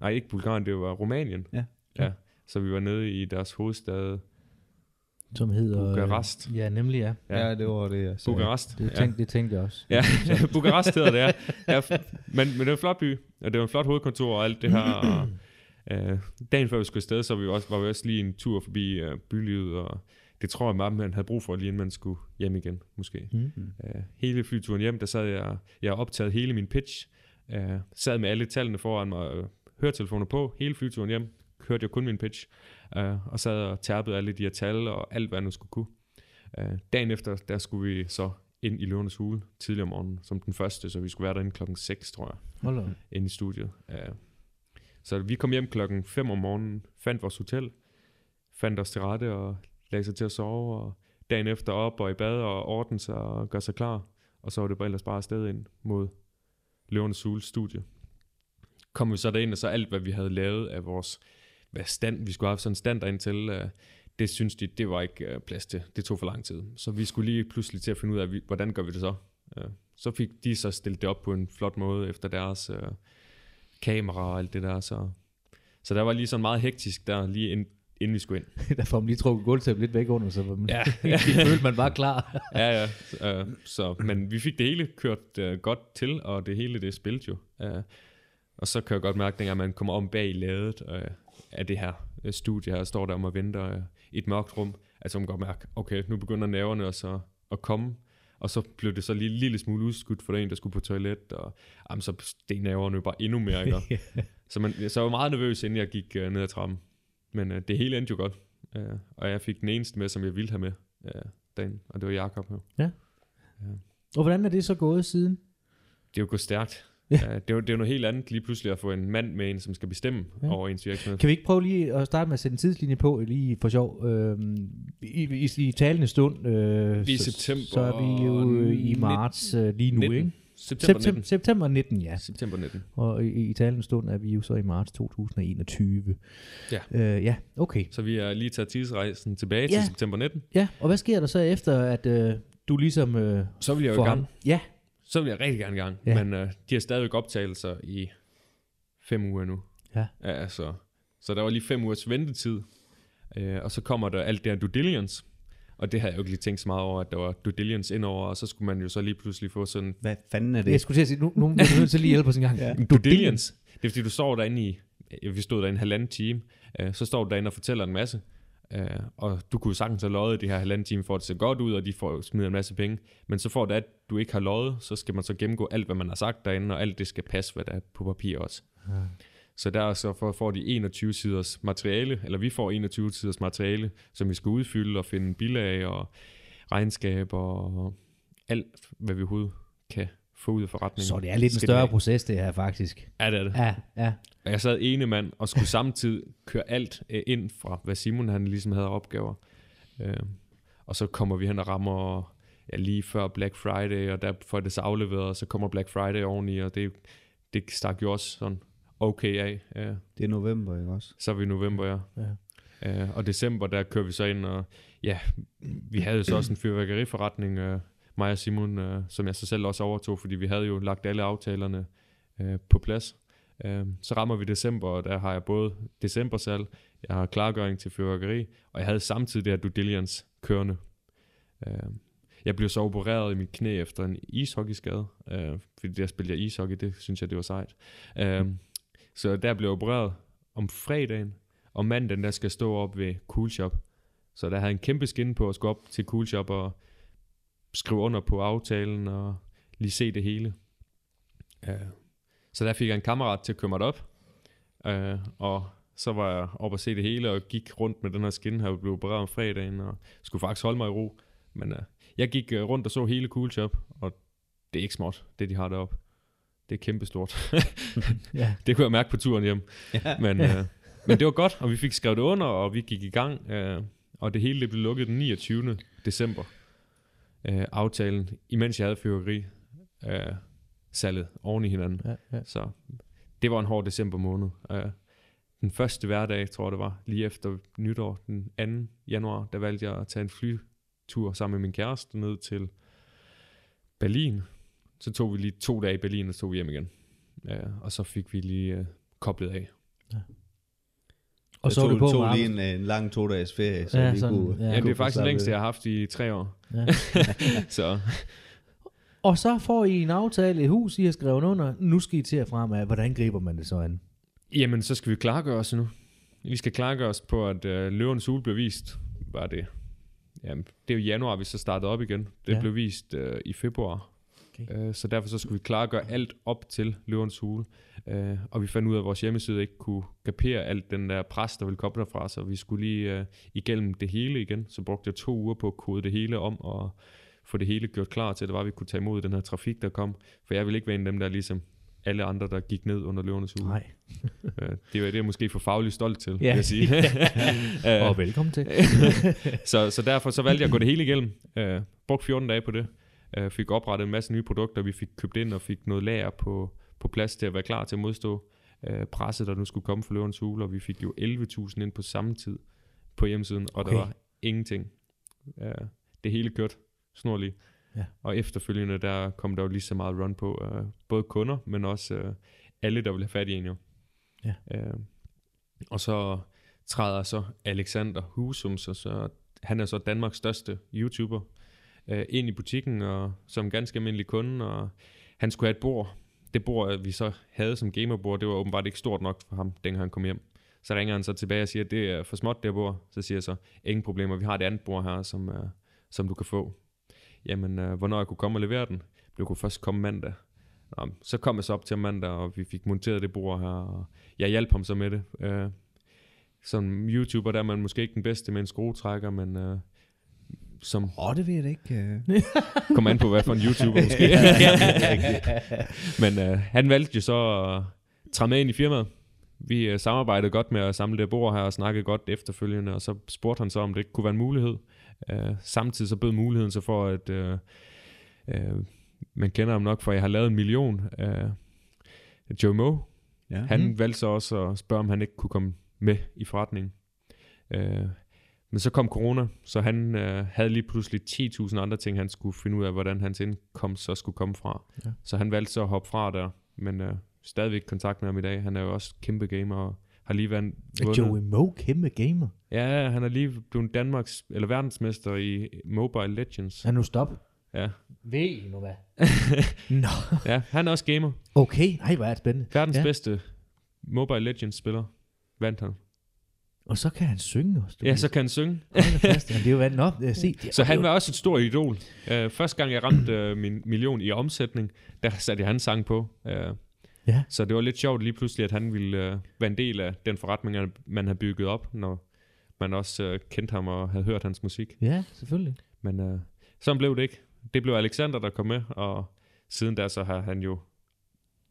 Nej, ikke Bulgarien, det var Rumænien. Ja. ja. Så vi var nede i deres hovedstad, Som hedder... Bukarest. Ja, nemlig ja. Ja, det var det, jeg sagde. Bukarest. Det tænkte, det tænkte jeg også. Ja, ja Bukarest hedder det, ja. ja men, men det var en flot by, og det var en flot hovedkontor og alt det her. Og, øh, dagen før vi skulle afsted, så var vi også, var vi også lige en tur forbi øh, bylivet, og det tror jeg meget, man havde brug for, lige inden man skulle hjem igen, måske. Mm. Øh, hele flyturen hjem, der sad jeg, jeg har optaget hele min pitch, øh, sad med alle tallene foran mig, øh, høretelefoner på, hele flyturen hjem, hørte jeg kun min pitch, øh, og sad og tærpede alle de her tal, og alt, hvad jeg nu skulle kunne. Øh, dagen efter, der skulle vi så ind i Løvernes Hule, tidligere om morgenen, som den første, så vi skulle være derinde klokken 6, tror jeg, Hold da. inde i studiet. Øh, så vi kom hjem klokken 5 om morgenen, fandt vores hotel, fandt os til rette og lagde sig til at sove, og dagen efter op og i bad og ordne sig og gøre sig klar. Og så var det bare ellers bare afsted ind mod Løvernes Hule studie. Kom vi så derind, og så alt, hvad vi havde lavet af vores hvad stand, vi skulle have sådan en stand derind til, øh, det synes de, det var ikke øh, plads til. Det tog for lang tid. Så vi skulle lige pludselig til at finde ud af, vi- hvordan gør vi det så? Øh, så fik de så stillet det op på en flot måde efter deres øh, kamera og alt det der. Så, så der var lige sådan meget hektisk der, lige ind, inden vi skulle ind. der får man lige trukket gulvtæppet lidt væk under, så man, Ja. ja. følte man var klar. ja, ja. Øh, så, men vi fik det hele kørt øh, godt til, og det hele det spilte jo. Øh, og så kan jeg godt mærke, at man kommer om bag ladet øh, af det her øh, studie her, står der om og venter øh, i et mørkt rum, altså man kan godt mærke, okay, nu begynder nerverne også at, at komme, og så blev det så lige en lille smule udskudt for en, der skulle på toilet, og jamen, så steg nerverne jo bare endnu mere, ikke? så, man, så jeg var meget nervøs, inden jeg gik øh, ned ad trappen. Men øh, det hele endte jo godt, øh, og jeg fik den eneste med, som jeg ville have med øh, dagen, og det var Jakob her. Og hvordan er det så gået siden? Det er jo gået stærkt. Ja. Ja. det, er jo, det er jo noget helt andet lige pludselig at få en mand med en, som skal bestemme Ja. over ens virksomhed. Kan vi ikke prøve lige at starte med at sætte en tidslinje på, lige for sjov? Øhm, i, i, I talende stund, øh, Vi er så, september så er vi jo øh, i 19. marts øh, lige nu, 19. ikke? September Septem- 19. september 19, ja. September 19. Og i, i talende stund er vi jo så i marts 2021. Ja. Øh, ja, okay. Så vi er lige taget tidsrejsen tilbage Ja. til september 19. Ja, og hvad sker der så efter, at øh, du ligesom øh, Så vil jeg jo i gang. Ja, Så vil jeg rigtig gerne i gang. Ja. Men øh, de har stadigvæk optagelser i fem uger nu. Ja. ja altså, så der var lige fem ugers ventetid. Øh, og så kommer der alt det her due diligence. Og det har jeg jo ikke lige tænkt så meget over, at der var due diligence indover, og så skulle man jo så lige pludselig få sådan Hvad fanden er jeg det? skulle til at sige, nu, nu er vi nødt til lige hjælpe os en gang. Ja. En due diligence. Det er fordi, du står derinde i, vi stod derinde en halvanden time, øh, så står du derinde og fortæller en masse, øh, og du kunne sagtens have løjet de her halvanden time, for at det ser godt ud, og de får smider en masse penge. Men så får det, at du ikke har løjet, så skal man så gennemgå alt, hvad man har sagt derinde, og alt det skal passe, hvad der er på papir også. Ja. Så der så for, får de 21 siders materiale, eller vi får 21 siders materiale, som vi skal udfylde og finde bilag og regnskab og alt, hvad vi overhovedet kan få ud af forretningen. Så det er lidt en større proces, det her faktisk. Ja, det er det. Ja, ja. Og jeg sad ene mand og skulle samtidig køre alt øh, ind fra, hvad Simon han ligesom havde opgaver. Øh, og så kommer vi hen og rammer ja, lige før Black Friday, og der får det så afleveret, og så kommer Black Friday oveni, og det, det stak jo også sådan okay af. Øh, Det er november, ikke også? så er vi i november, ja. ja. Øh, og december, der kører vi så ind, og ja, vi havde så også en fyrværkeriforretning, øh, mig og Simon, øh, som jeg så selv også overtog, fordi vi havde jo lagt alle aftalerne øh, på plads. Øh, så rammer vi december, og der har jeg både decembersalg, jeg har klargøring til fyrværkeri, og jeg havde samtidig det her due diligence kørende. Øh, jeg blev så opereret i mit knæ efter en ishockeyskade, øh, fordi der spillede jeg ishockey, det synes jeg, det var sejt. Øh, så der blev jeg opereret om fredagen, og mandagen der skal stå op ved Cool Shop. Så der havde en kæmpe skin på at skulle op til Cool Shop og skrive under på aftalen og lige se det hele. Uh, så der fik jeg en kammerat til at køre mig op. Uh, og så var jeg op og se det hele og gik rundt med den her skin her blev opereret om fredagen og skulle faktisk holde mig i ro. Men uh, jeg gik uh, rundt og så hele Cool Shop, og det er ikke småt, det de har deroppe. Det er kæmpestort. ja. det kunne jeg mærke på turen hjem. Ja. Men, øh, men det var godt, og vi fik skrevet det under, og vi gik i gang. Øh, og det hele det blev lukket den 29. december. Øh, aftalen, imens jeg havde fyrværkeri. Øh, salget oven i hinanden. Ja, ja. Så det var en hård december måned. Øh, den første hverdag, tror jeg det var, lige efter nytår, den 2. januar, der valgte jeg at tage en flytur sammen med min kæreste ned til Berlin. Så tog vi lige to dage i Berlin, og så tog vi hjem igen. Øh, og så fik vi lige øh, koblet af. Og så tog, er du på tog lige en, en lang to-dages ferie, så Ja, vi sådan, kunne... ja. Ja, det er faktisk få den længste, slappet jeg har haft i tre år. Ja. Så Og så får I en aftale i hus, I har skrevet under. Nu skal I til at frem af, hvordan griber man det så an? Jamen, så skal vi klargøre os nu. Vi skal klargøre os på, at øh, Løvens Hule blev vist. Var det? Jamen, det er jo januar, vi så startede op igen. Det ja. blev vist øh, i februar. Okay. Øh, så derfor så skulle vi klargøre alt op til Løvens Hule. Øh, og vi fandt ud af, at vores hjemmeside ikke kunne kapere alt den der pres, der ville komme derfra. Så vi skulle lige øh, igennem det hele igen. Så brugte jeg to uger på at kode det hele om og få det hele gjort klar til, at det var, at vi kunne tage imod den her trafik, der kom. For jeg ville ikke være en af dem, der ligesom alle andre, der gik ned under Løvernes Hule. Nej. Øh, det er det jeg måske for fagligt stolt til, Ja. vil jeg sige. Øh, Og velkommen til. så, så derfor så valgte jeg at gå det hele igennem. Uh, brugte 14 dage på det. Uh, fik oprettet en masse nye produkter, vi fik købt ind og fik noget lager på, på plads til at være klar til at modstå uh, presset, der nu skulle komme for løvens hule, og vi fik jo 11.000 ind på samme tid på hjemmesiden, og Okay. der var ingenting. Uh, det hele kørte snorligt. Ja. Og efterfølgende, der kom der jo lige så meget run på, uh, både kunder, men også uh, alle, der ville have fat i en jo. Ja. Uh, og så træder så Alexander Husum, så, så han er så Danmarks største YouTuber, øh, ind i butikken og som ganske almindelig kunde, og han skulle have et bord. Det bord, øh, vi så havde som gamerbord, det var åbenbart ikke stort nok for ham, dengang han kom hjem. Så ringer han så tilbage og siger, at det er for småt, det her bord. Så siger jeg så, ingen problemer, vi har et andet bord her, som, øh, som du kan få. Jamen, øh, hvornår jeg kunne komme og levere den? Det kunne først komme mandag. Nå, så kom jeg så op til mandag, og vi fik monteret det bord her, og jeg hjalp ham så med det. Øh, som YouTuber, der er man måske ikke den bedste med en skruetrækker, men øh, som Åh, oh, det ved jeg da ikke. øh. kommer an på, hvad for en YouTuber måske. men øh, han valgte jo så at træde med ind i firmaet. Vi øh, samarbejdede godt med at samle det bord her og snakkede godt efterfølgende, og så spurgte han så, om det ikke kunne være en mulighed. Øh, samtidig så bød muligheden så for, at øh, øh, man kender ham nok, for jeg har lavet en million. Øh, Joe Moe, Ja. han mm. valgte så også at spørge, om han ikke kunne komme med i forretningen. Øh, men så kom corona, så han øh, havde lige pludselig 10.000 andre ting, han skulle finde ud af, hvordan hans indkomst så skulle komme fra. Ja. Så han valgte så at hoppe fra der, men øh, stadigvæk kontakt med ham i dag. Han er jo også kæmpe gamer og har lige været vundet. Joey Moe, kæmpe gamer. Ja, han er lige blevet Danmarks, eller verdensmester i Mobile Legends. Ja, nu stop. Ja, Ved I nu hvad? Nå, ja han er også gamer. okay. Ej, hvor er det spændende. Verdens ja. bedste Mobile Legends spiller vandt han. Og så kan han synge også. Ja, så kan han synge. Fast. Jamen, det er jo vandt op. Uh, se, det, Så han var også et stort idol. Uh, første gang jeg ramte uh, min million i omsætning, der satte jeg hans sang på. Uh, Ja. Så det var lidt sjovt lige pludselig, at han ville uh, være en del af den forretning, han- man har bygget op, når man også uh, kendte ham og havde hørt hans musik. Ja, selvfølgelig. Men uh, sådan blev det ikke. Det blev Alexander, der kom med, og siden da så har han jo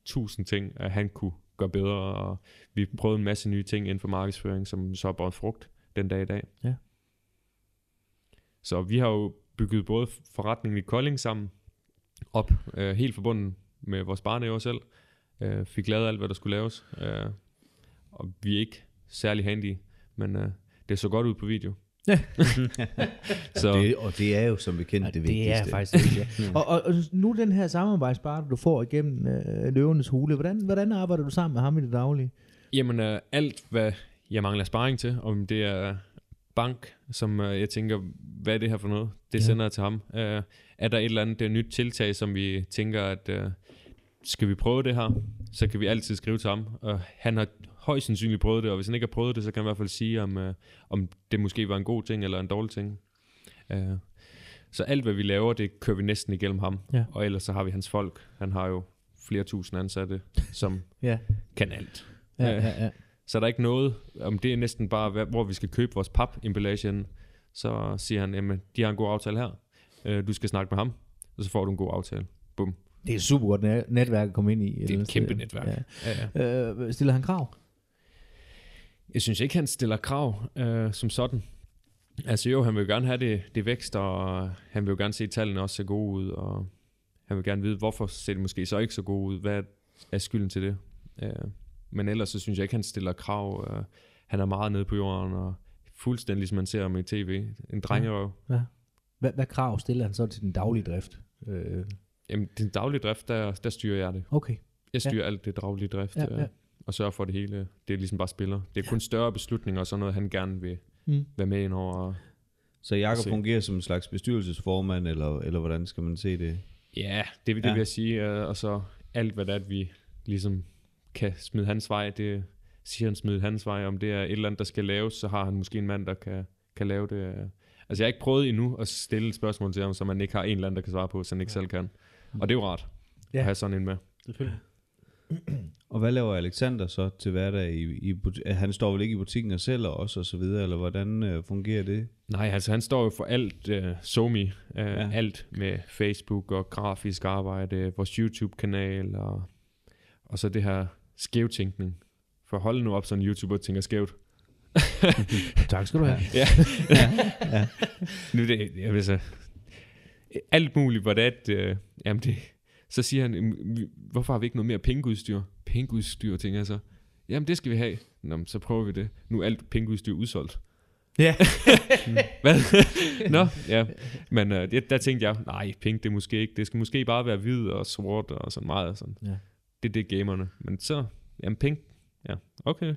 tusind ting, at han kunne gøre bedre, og vi prøvede en masse nye ting inden for markedsføring, som så har båret frugt den dag i dag. Ja. Så vi har jo bygget både forretningen i Kolding sammen, op, øh, helt forbundet med vores barnehave selv, øh, fik lavet alt, hvad der skulle laves, øh, og vi er ikke særlig handy, men øh, det så godt ud på video. Så Det, og det er jo som bekendt Ja, det det vigtigste. er faktisk det, ja. og, og, og, nu den her samarbejdspartner, du får igennem øh, Løvenes Hule, hvordan, hvordan arbejder du sammen med ham i det daglige? Jamen, øh, alt hvad jeg mangler sparring til, om det er bank, som øh, jeg tænker, hvad er det her for noget? Det Ja. sender jeg til ham. Øh, er der et eller andet det er nyt tiltag, som vi tænker, at øh, skal vi prøve det her, så kan vi altid skrive til ham. Og han har højst sandsynligt prøvet det, og hvis han ikke har prøvet det, så kan han i hvert fald sige, om, øh, om det måske var en god ting eller en dårlig ting. Øh, så alt, hvad vi laver, det kører vi næsten igennem ham. Ja. Og ellers så har vi hans folk. Han har jo flere tusind ansatte, som Ja, kan alt. ja, Øh, ja. ja. Så er der ikke noget, om det er næsten bare, hvad- hvor vi skal købe vores papemballage. Så siger han, jamen, de har en god aftale her. Øh, Du skal snakke med ham, og så får du en god aftale. Bum. Det er et super godt net- netværk at komme ind i. Det er et kæmpe netværk. Ja. Ja, ja. Øh, stiller han krav? Jeg synes ikke, han stiller krav øh, som sådan. Altså jo, han vil gerne have det, det vækst, og han vil jo gerne se at tallene også se gode ud, og han vil gerne vide, hvorfor ser det måske så ikke så gode ud. Hvad er skylden til det? Øh, men ellers så synes jeg ikke, han stiller krav. Øh, han er meget nede på jorden, og fuldstændig som man ser ham i tv. En drengerøv. Hvad, hvad krav stiller han så til den daglige drift? Øh, Jamen, den daglige drift, der, der styrer jeg det. okay. Jeg styrer ja. alt det daglige drift, Ja, ja, ja. og sørger for det hele. Det er ligesom bare spiller. Det er kun større beslutninger, og sådan noget, han gerne vil Mm. være med ind over. Så Jakob fungerer som en slags bestyrelsesformand, eller, eller hvordan skal man se det? Ja, det, det Ja. ja. vil jeg sige. øh, Og så alt, hvad det er, at vi ligesom kan smide hans vej, det siger han smide hans vej. Om det er et eller andet, der skal laves, så har han måske en mand, der kan, kan lave det. øh. Altså jeg har ikke prøvet endnu at stille et spørgsmål til ham, som man ikke har en eller anden, der kan svare på, så han ikke selv kan. Og det er jo rart Ja. at have sådan en med. Selvfølgelig. Og hvad laver Alexander så til hverdag? I, i buti- han står vel ikke i butikken og sælger også og så videre, eller hvordan øh, fungerer det? Nej, altså han står jo for alt uh, SoMe, uh, Ja. ja. alt med Facebook og grafisk arbejde, vores YouTube-kanal og, og så det her skævtænkning. For hold nu op, sådan en YouTuber tænker skævt. Tak skal du have. Ja. nu er det, jeg vil så, alt muligt, hvor det at, øh, jamen det, så siger han, "Jamen, vi- hvorfor har vi ikke noget mere pengeudstyr? Pengeudstyr, tænker jeg så. Jamen det skal vi have. Nå, så prøver vi det. Nu er alt pengeudstyr udsolgt. Ja. Hvad? Nå, ja. Men øh, det, der tænkte jeg, nej, pink det er måske ikke. Det skal måske bare være hvid og sort og sådan meget. Sådan. Ja. Det er det gamerne. Men så, jamen pink, ja, okay.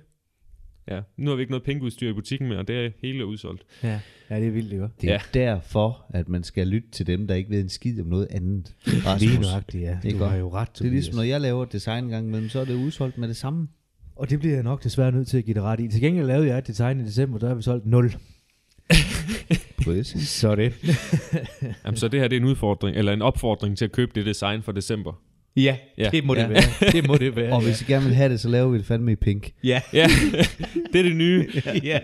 Ja, nu har vi ikke noget pengeudstyr i butikken mere, og det er hele udsolgt. ja. Ja, det er vildt, ikke? Det er Ja. derfor, at man skal lytte til dem, der ikke ved en skid om noget andet. Lige nøjagtigt, ja. Det er Du har jo ret, Det er ligesom, når jeg laver et design gang imellem, så er det udsolgt med det samme. Og det bliver jeg nok desværre nødt til at give dig ret i. Til gengæld lavede jeg et design i december, der har vi solgt 0. Præcis. Så det. Jamen, så det her det er en udfordring, eller en opfordring til at købe det design for december. Ja, Ja. det må det Ja. være. Det må det være. Og hvis I gerne vil have det, så laver vi det fandme i pink. Ja. Ja, det er det nye. ja.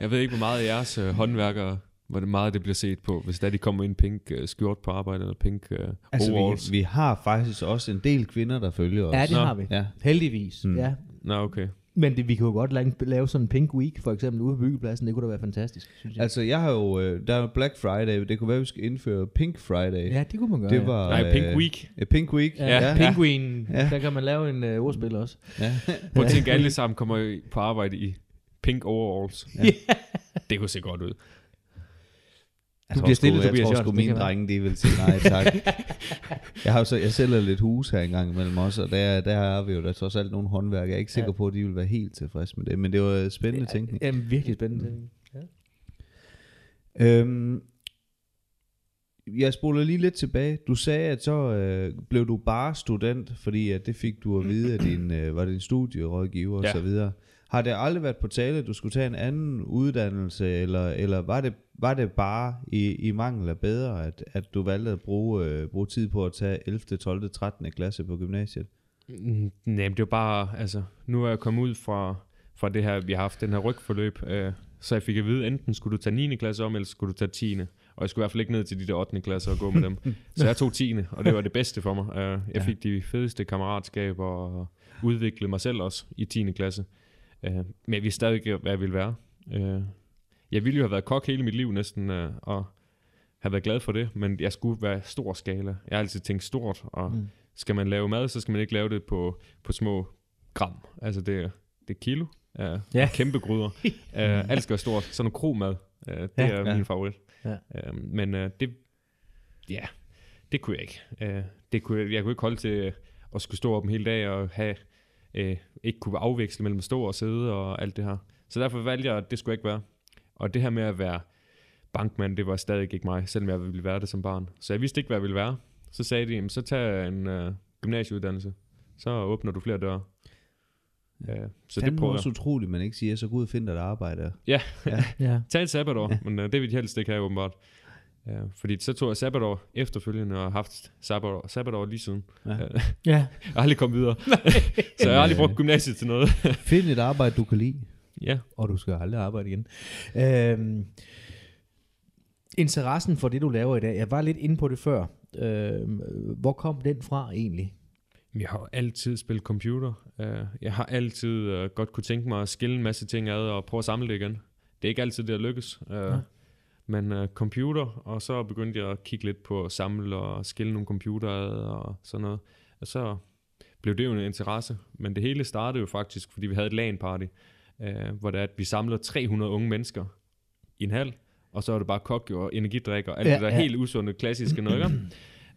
Jeg ved ikke, hvor meget jeres øh, håndværkere, hvor det meget det bliver set på, hvis der de kommer i en pink øh, skjort på arbejde, eller pink øh, Altså, overalls. vi, vi har faktisk også en del kvinder, der følger os. ja, det Nå. har vi. Ja. Heldigvis. Mm. Ja. Nå, okay. Men det, vi kan jo godt lave, lave sådan en pink week, for eksempel ude på byggepladsen. Det kunne da være fantastisk, synes jeg. Altså, jeg har jo, øh, der er Black Friday, det kunne være, at vi skal indføre Pink Friday. ja, det kunne man gøre. det var, Nej, Pink øh, Week. Ja, Pink Week. Ja, Ja. ja. Penguin, Ja. ja. der kan man lave en uh, ordspil også. ja. Prøv at tænke, alle sammen kommer på arbejde i pink overalls. Ja. Det kunne se godt ud. Jeg tror bliver stille, jeg Tobias tror sgu, mine drenge, de vil sige nej tak. jeg, har jo så, jeg sælger lidt hus her engang imellem også, og der, der har vi jo da trods alt nogle håndværk. Jeg er ikke sikker Ja. på, at de vil være helt tilfredse med det, men det var spændende tænkning. Ja, virkelig spændende ting. Øhm, jeg spoler lige lidt tilbage. Du sagde, at så øh, blev du bare student, fordi at det fik du at vide af din, øh, var det din studierådgiver Ja. og så videre. Har det aldrig været på tale, at du skulle tage en anden uddannelse, eller, eller var, det, var det bare i, i mangel af bedre, at, at du valgte at bruge, øh, bruge tid på at tage 11., 12., 13. klasse på gymnasiet? Mm, Nej, men det jo bare, altså, nu er jeg kommet ud fra, fra det her, vi har haft den her rygforløb, øh, så jeg fik at vide, enten skulle du tage 9. klasse om, eller skulle du tage 10. og jeg skulle i hvert fald ikke ned til de der 8. klasser og gå med dem. Så jeg tog 10. og det var det bedste for mig. Øh, Jeg fik de fedeste kammeratskaber og udviklede mig selv også i 10. klasse. Øh, Men jeg vidste stadig ikke, hvad jeg ville være. Øh, Jeg ville jo have været kok hele mit liv næsten, øh, og have været glad for det, men jeg skulle være stor skala. Jeg har altid tænkt stort, og Mm. skal man lave mad, så skal man ikke lave det på, på små gram. Altså det, er- det er kilo af Ja. kæmpe gryder. uh, alt skal være stort. Sådan noget kromad, uh, det Ja. ja, er Ja. min favorit. Ja. Uh, men uh, det, ja, det kunne jeg ikke. Uh, det kunne, jeg- jeg kunne ikke holde til at skulle stå op en hel dag og have, uh, ikke kunne afveksle mellem at stå og sidde og alt det her. Så derfor valgte jeg, at det skulle ikke være. Og det her med at være bankmand, det var stadig ikke mig, selvom jeg ville være det som barn. Så jeg vidste ikke, hvad jeg ville være. Så sagde de, "Jamen, så tag en uh, gymnasieuddannelse. Så åbner du flere døre. Uh, så det prøvede jeg. også utroligt, man ikke siger, så gå ud og find dig et arbejde. Ja. Tag et sabbatår, ja. men uh, det vil de helst ikke have åbenbart. Uh, fordi så tog jeg sabbatår efterfølgende og har haft sabbatår, sabbatår lige siden. Ja. Ja. Ja. Jeg har aldrig kommet videre. så jeg har aldrig brugt gymnasiet til noget. Find et arbejde, du kan lide. ja. Og du skal aldrig arbejde igen. Øhm, interessen for det, du laver i dag, jeg var lidt inde på det før. Øhm, hvor kom den fra egentlig? Jeg har altid spillet computer. Uh, jeg har altid uh, godt kunne tænke mig at skille en masse ting ad og prøve at samle det igen. Det er ikke altid, det har lykkes. Uh, Ja. Men uh, computer, og så begyndte jeg at kigge lidt på at samle og skille nogle computer ad og sådan noget. Og så blev det jo en interesse. Men det hele startede jo faktisk, fordi vi havde et LAN-party, uh, hvor det er, at vi samlede 300 unge mennesker i en hal, og så var det bare kok og energidrik og alt Ja, det der ja. helt usunde, klassiske noget.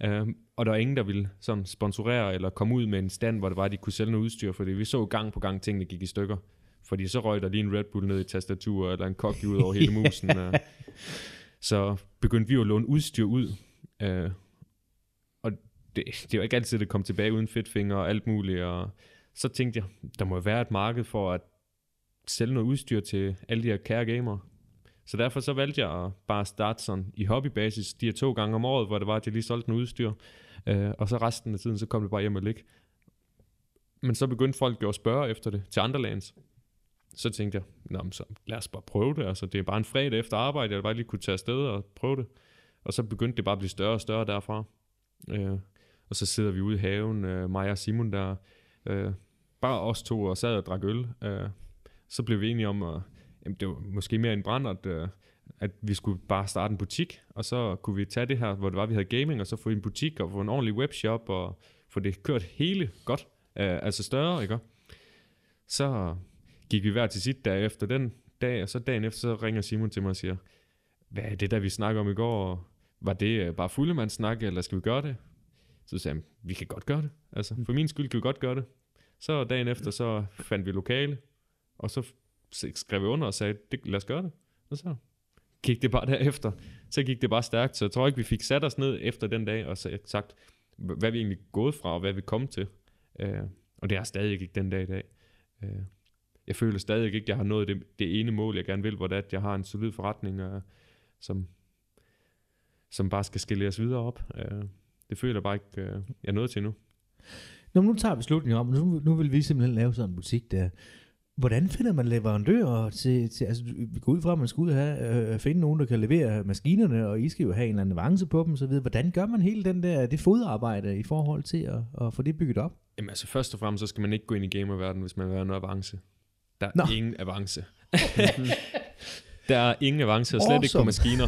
Uh, og der var ingen, der ville sådan sponsorere eller komme ud med en stand, hvor det var, at de kunne sælge noget udstyr, fordi vi så gang på gang tingene gik i stykker. Fordi så røg der lige en Red Bull ned i tastaturet, eller en kok ud over hele musen. uh. Så begyndte vi jo at låne udstyr ud. Uh, og det, det var ikke altid, det kom tilbage uden fedtfinger og alt muligt. Og så tænkte jeg, der må være et marked for at sælge noget udstyr til alle de her kære gamere. Så derfor så valgte jeg at bare starte sådan i hobbybasis, de her to gange om året, hvor det var, at jeg lige solgte noget udstyr. Øh, og så resten af tiden, så kom det bare hjem og ligge. Men så begyndte folk jo at spørge efter det til andre lands. Så tænkte jeg, Nå, men så lad os bare prøve det. Altså, det er bare en fredag efter arbejde, jeg bare lige kunne tage afsted og prøve det. Og så begyndte det bare at blive større og større derfra. Øh, og så sidder vi ude i haven, øh, mig og Simon der, øh, bare os to og sad og drak øl. Øh, så blev vi enige om, at jamen, det var måske mere en brand, at, øh, at vi skulle bare starte en butik, og så kunne vi tage det her, hvor det var, vi havde gaming, og så få en butik og få en ordentlig webshop, og få det kørt hele godt, øh, altså større, ikke? Så gik vi hver til sit dag efter den dag, og så dagen efter, så ringer Simon til mig og siger, hvad er det der, vi snakker om i går? Var det øh, bare fuldemandssnak, eller skal vi gøre det? Så sagde han, vi kan godt gøre det. Altså, for min skyld kan vi godt gøre det. Så dagen efter, så fandt vi lokale, og så skrev vi under og sagde, det, lad os gøre det. Og så gik det bare derefter. Så gik det bare stærkt, så jeg tror ikke, vi fik sat os ned efter den dag, og så sagt, hvad vi egentlig gået fra, og hvad vi kom til. Øh, og det er stadig ikke den dag i dag. Øh, jeg føler stadig ikke, at jeg har nået det, det ene mål, jeg gerne vil, hvor det er, at jeg har en solid forretning, øh, som, som bare skal skaleres videre op. Øh, det føler jeg bare ikke, øh, jeg er nået til nu. Nå, nu tager vi slutningen om, nu, nu vil vi simpelthen lave sådan en butik der. Hvordan finder man leverandører til, til altså vi går ud fra, at man skal ud og have, øh, finde nogen, der kan levere maskinerne, og I skal jo have en eller anden avance på dem, så videre. Hvordan gør man hele den der, det fodarbejde i forhold til at, at få det bygget op? Jamen altså først og fremmest, så skal man ikke gå ind i gamerverdenen, hvis man vil have noget avance. Der er Nå. Ingen avance. der er ingen avance, og slet awesome. ikke på maskiner.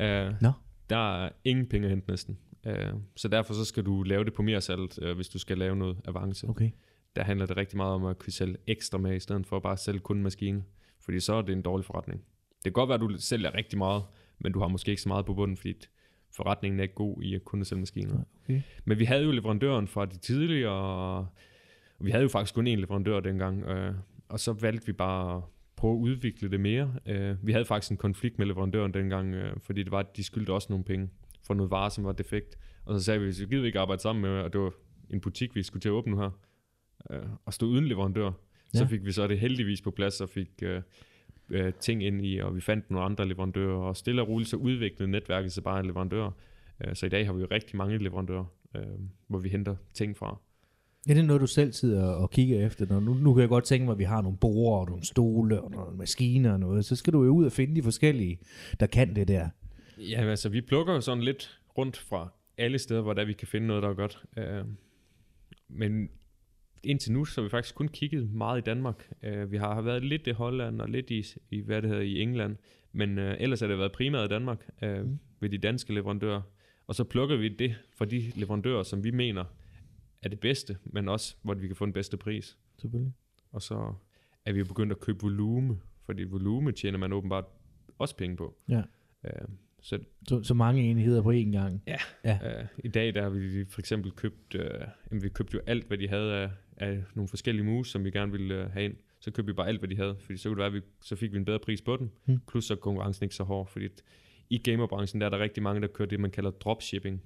Uh, Nå. Der er ingen penge at hente næsten. Uh, så derfor så skal du lave det på mere salg, uh, hvis du skal lave noget avance. Okay. Der handler det rigtig meget om at kunne sælge ekstra med, i stedet for at bare sælge kun maskinen. Fordi så er det en dårlig forretning. Det kan godt være, at du sælger rigtig meget, men du har måske ikke så meget på bunden, fordi forretningen er ikke god i at kunne sælge maskiner. okay. Men vi havde jo leverandøren fra de tidligere, og vi havde jo faktisk kun én leverandør dengang, øh, og så valgte vi bare at prøve at udvikle det mere. Øh, vi havde faktisk en konflikt med leverandøren dengang, øh, fordi det var, at de skyldte også nogle penge for noget varer, som var defekt. Og så sagde vi, vi gider ikke arbejde sammen med, og det var en butik, vi skulle til at åbne nu her, øh, og stå uden leverandør. Ja. Så fik vi så det heldigvis på plads, og fik øh, øh, ting ind i, og vi fandt nogle andre leverandører, og stille og roligt så udviklede netværket sig bare en leverandør. Øh, Så i dag har vi jo rigtig mange leverandører, øh, hvor vi henter ting fra. Ja, det er noget, du selv sidder og kigger efter. Når nu, nu kan jeg godt tænke mig, at vi har nogle borer og nogle stole og nogle maskiner og noget. Så skal du jo ud og finde de forskellige, der kan det der. Ja, altså vi plukker jo sådan lidt rundt fra alle steder, hvor der vi kan finde noget, der er godt. Øh, men indtil nu, så har vi faktisk kun kigget meget i Danmark. Øh, vi har været lidt i Holland og lidt i, i hvad det hedder, i England. Men øh, ellers har det været primært i Danmark øh, mm. ved de danske leverandører. Og så plukker vi det fra de leverandører, som vi mener er det bedste, men også hvor vi kan få den bedste pris. Selvfølgelig. Og så er vi jo begyndt at købe volume, fordi volume tjener man åbenbart også penge på. Ja. Øh, så Så, så mange enheder på én gang. Ja. ja. Øh, I dag der har vi for eksempel købt, øh, jamen, vi købte jo alt, hvad de havde af, af nogle forskellige mus, som vi gerne ville øh, have ind. Så købte vi bare alt, hvad de havde, fordi så kunne det være, at vi, så fik vi en bedre pris på den. Hmm. Plus så konkurrencen ikke så hård, fordi i gamerbranchen der er der rigtig mange, der kører det, man kalder dropshipping.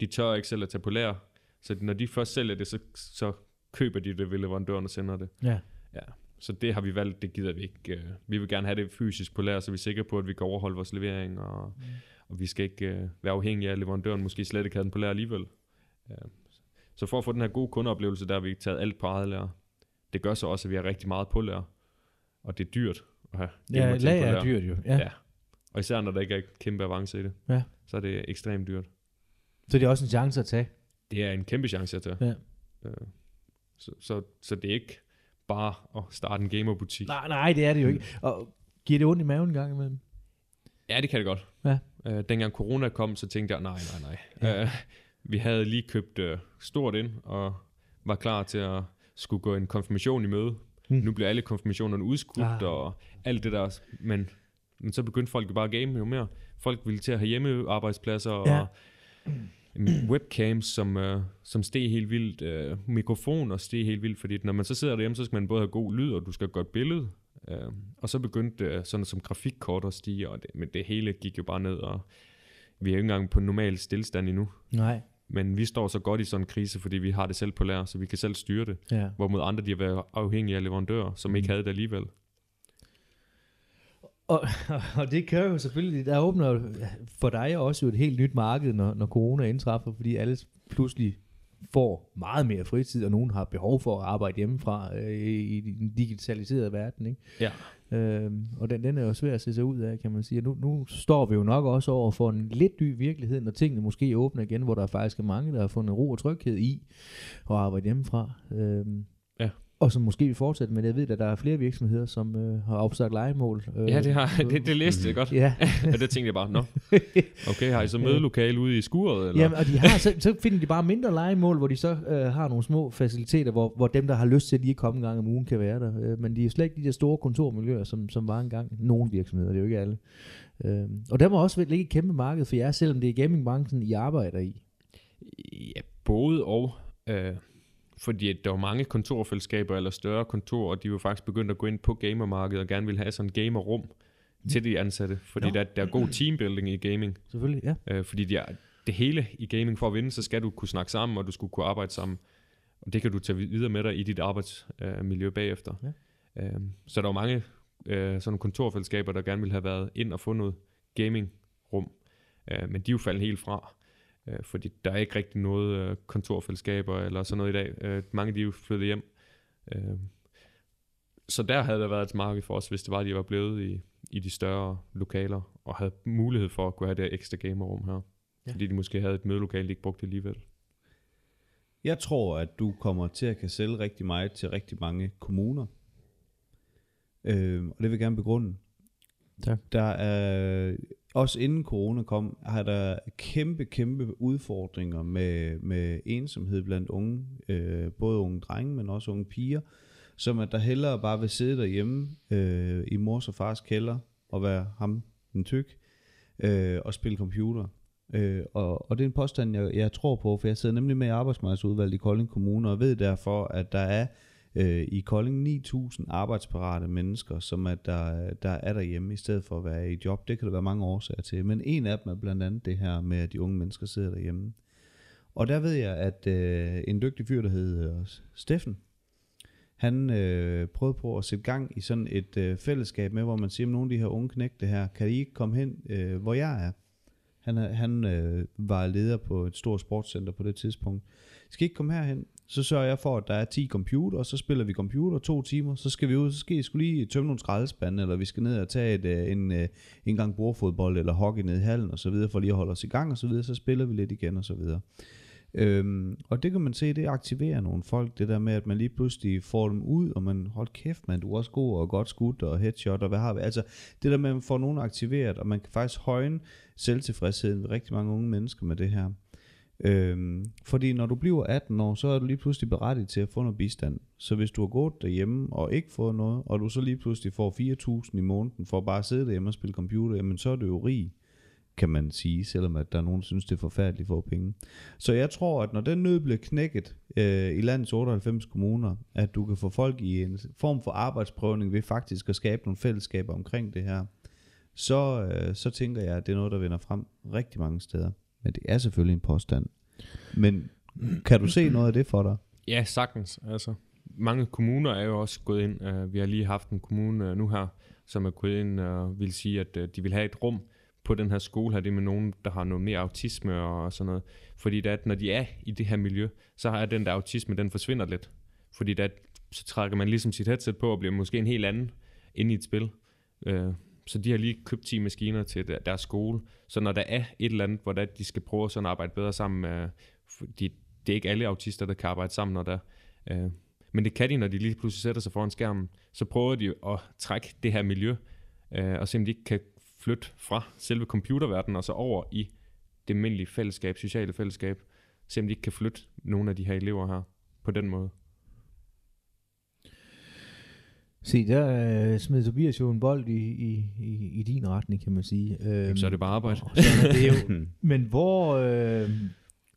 De tør ikke selv at tage på lager, så når de først sælger det, så, så køber de det ved leverandøren og sender det. Ja. Ja, så det har vi valgt, det gider vi ikke. øh. Vi vil gerne have det fysisk på lager, så vi er sikre på, at vi kan overholde vores levering, og, mm. og vi skal ikke øh, være afhængige af, leverandøren måske slet ikke havde den på lager alligevel. Ja. Så for at få den her gode kundeoplevelse, der har vi taget alt på eget lager. Det gør så også, at vi har rigtig meget på lager, og det er dyrt at have Ja, lager er dyrt jo. Ja. Ja. Og især når der ikke er kæmpe avance i det, Ja. så er det ekstremt dyrt. Så det er også en chance at tage. Det er en kæmpe chance at tage. Ja. Øh, Så, så, så det er ikke bare at starte en gamerbutik. Nej, nej, det er det jo ikke. Og giver det ondt i maven en gang imellem? Ja, det kan det godt. Ja. Øh, dengang corona kom, så tænkte jeg, nej, nej, nej. Ja. Øh, vi havde lige købt øh, stort ind, og var klar til at skulle gå en konfirmation i møde. Hmm. Nu bliver alle konfirmationerne udskudt, ah. og alt det der. Men, men så begyndte folk jo bare at game jo mere. Folk ville til at have hjemmearbejdspladser, Ja. og mm, webcams, som, øh, som steg helt vildt. Øh, mikrofoner steg helt vildt, fordi når man så sidder derhjemme, så skal man både have god lyd, og du skal have godt billede. Øh, og så begyndte øh, sådan som grafikkort at stige, og det, men det hele gik jo bare ned, og vi er jo ikke engang på normal stillstand endnu. Nej. Men vi står så godt i sådan en krise, fordi vi har det selv på lager, så vi kan selv styre det. Ja. Hvorimod andre, de har været afhængige af leverandører, som ikke Mm. havde det alligevel. Og, og det kan jo selvfølgelig, der åbner for dig også jo et helt nyt marked, når, når corona indtræffer, fordi alle pludselig får meget mere fritid, og nogen har behov for at arbejde hjemmefra øh, i, den digitaliserede verden. Ikke? Ja. Øhm, og den, den er jo svær at se sig ud af, kan man sige. Nu, nu står vi jo nok også over for en lidt ny virkelighed, når tingene måske åbner igen, hvor der faktisk er mange, der har fundet ro og tryghed i at arbejde hjemmefra. Øhm. Og som måske vil fortsætte det. Jeg ved, at der er flere virksomheder, som øh, har opsagt legemål. Øh, Ja, det, har, det, det læste jeg godt. Ja, Og det tænkte jeg bare, nå, okay, har I så mødelokale ude i skuret? Eller? Jamen, og de har, så, så finder de bare mindre legemål, hvor de så øh, har nogle små faciliteter, hvor, hvor dem, der har lyst til at lige komme en gang om ugen, kan være der. Øh, men de er slet ikke de der store kontormiljøer, som, som var engang. Nogle virksomheder, det er jo ikke alle. Øh, og der må også ligge et kæmpe marked for jer, selvom det er gamingbranchen, I arbejder i. Ja, både og. Øh, fordi der var mange kontorfællesskaber eller større kontorer, og de var faktisk begyndt at gå ind på gamermarkedet og gerne ville have sådan et gamerrum til de ansatte. Fordi Nå. der, der er god teambuilding i gaming. Selvfølgelig, ja. Øh, fordi de er, det hele i gaming, for at vinde, så skal du kunne snakke sammen, og du skulle kunne arbejde sammen. Og det kan du tage videre med dig i dit arbejdsmiljø øh, bagefter. Ja. Øh, så der var mange øh, sådan kontorfællesskaber, der gerne ville have været ind og få noget gaming-rum. Øh, men de er jo faldet helt fra. Øh, fordi der er ikke rigtig noget øh, kontorfællesskaber eller sådan noget i dag. Øh, mange de er jo flyttet hjem. Øh, så der havde der været et marked for os, hvis det var, at de var blevet i, i de større lokaler, og havde mulighed for at kunne have det her ekstra gamerrum her. Ja. Fordi de måske havde et mødelokale, de ikke brugte alligevel. Jeg tror, at du kommer til at kan sælge rigtig meget til rigtig mange kommuner. Øh, og det vil jeg gerne begrunde. Tak. Der er, også inden corona kom, har der kæmpe, kæmpe udfordringer med, med ensomhed blandt unge, øh, både unge drenge, men også unge piger, som at der hellere bare vil sidde derhjemme øh, i mors og fars kælder og være ham, den tyk, øh, og spille computer. Øh, og, og det er en påstand, jeg, jeg tror på, for jeg sidder nemlig med i arbejdsmarkedsudvalget i Kolding Kommune, og ved derfor, at der er øh, i Kolding 9.000 arbejdsparate mennesker, som at der, der er derhjemme, i stedet for at være i job. Det kan der være mange årsager til, men en af dem er blandt andet det her med, at de unge mennesker sidder derhjemme. Og der ved jeg, at øh, en dygtig fyr, der hedder Steffen, han øh, prøvede på at sætte gang i sådan et øh, fællesskab med, hvor man siger, at nogle af de her unge knægte her, kan I ikke komme hen, øh, hvor jeg er? Han, øh, han øh, var leder på et stort sportscenter på det tidspunkt. Skal I ikke komme herhen? Så sørger jeg for, at der er 10 computer, og så spiller vi computer to timer. Så skal vi ud, så skal I skulle lige tømme nogle skraldespande, eller vi skal ned og tage et, øh, en, øh, en gang bordfodbold eller hockey ned i hallen og så videre, for lige at holde os i gang og så videre. Så spiller vi lidt igen og så videre. Øhm, og det kan man se, det aktiverer nogle folk, det der med, at man lige pludselig får dem ud, og man, hold kæft man, du er også god og godt skudt og headshot, og hvad har vi? Altså, det der med, at man får nogen aktiveret, og man kan faktisk højne selvtilfredsheden ved rigtig mange unge mennesker med det her. Øhm, fordi når du bliver 18 år, så er du lige pludselig berettiget til at få noget bistand. Så hvis du har gået derhjemme og ikke fået noget, og du så lige pludselig får 4.000 i måneden for at bare sidde derhjemme og spille computer, jamen så er du jo rig kan man sige, selvom at der er nogen, der synes, det er forfærdeligt for penge. Så jeg tror, at når den nød bliver knækket øh, i landets 98 kommuner, at du kan få folk i en form for arbejdsprøvning ved faktisk at skabe nogle fællesskaber omkring det her, så, øh, så tænker jeg, at det er noget, der vender frem rigtig mange steder. Men det er selvfølgelig en påstand. Men kan du se noget af det for dig? Ja, sagtens. Altså, mange kommuner er jo også gået ind. Uh, vi har lige haft en kommune uh, nu her, som er gået ind og vil sige, at uh, de vil have et rum på den her skole her, det med nogen, der har noget mere autisme og sådan noget. Fordi at når de er i det her miljø, så har den der autisme, den forsvinder lidt. Fordi at, så trækker man ligesom sit headset på og bliver måske en helt anden inde i et spil. Uh, så de har lige købt 10 maskiner til der, deres skole. Så når der er et eller andet, hvor der, de skal prøve sådan at arbejde bedre sammen, med, fordi det er ikke alle autister, der kan arbejde sammen, når der øh, men det kan de, når de lige pludselig sætter sig foran skærmen. Så prøver de at trække det her miljø, øh, og se om de ikke kan flytte fra selve computerverdenen og så over i det almindelige fællesskab, sociale fællesskab. Se om de ikke kan flytte nogle af de her elever her på den måde. Se, der uh, smed Tobias jo en bold i, i, i, i din retning, kan man sige. Øhm, så er det bare arbejde. er det jo. Men hvor øh,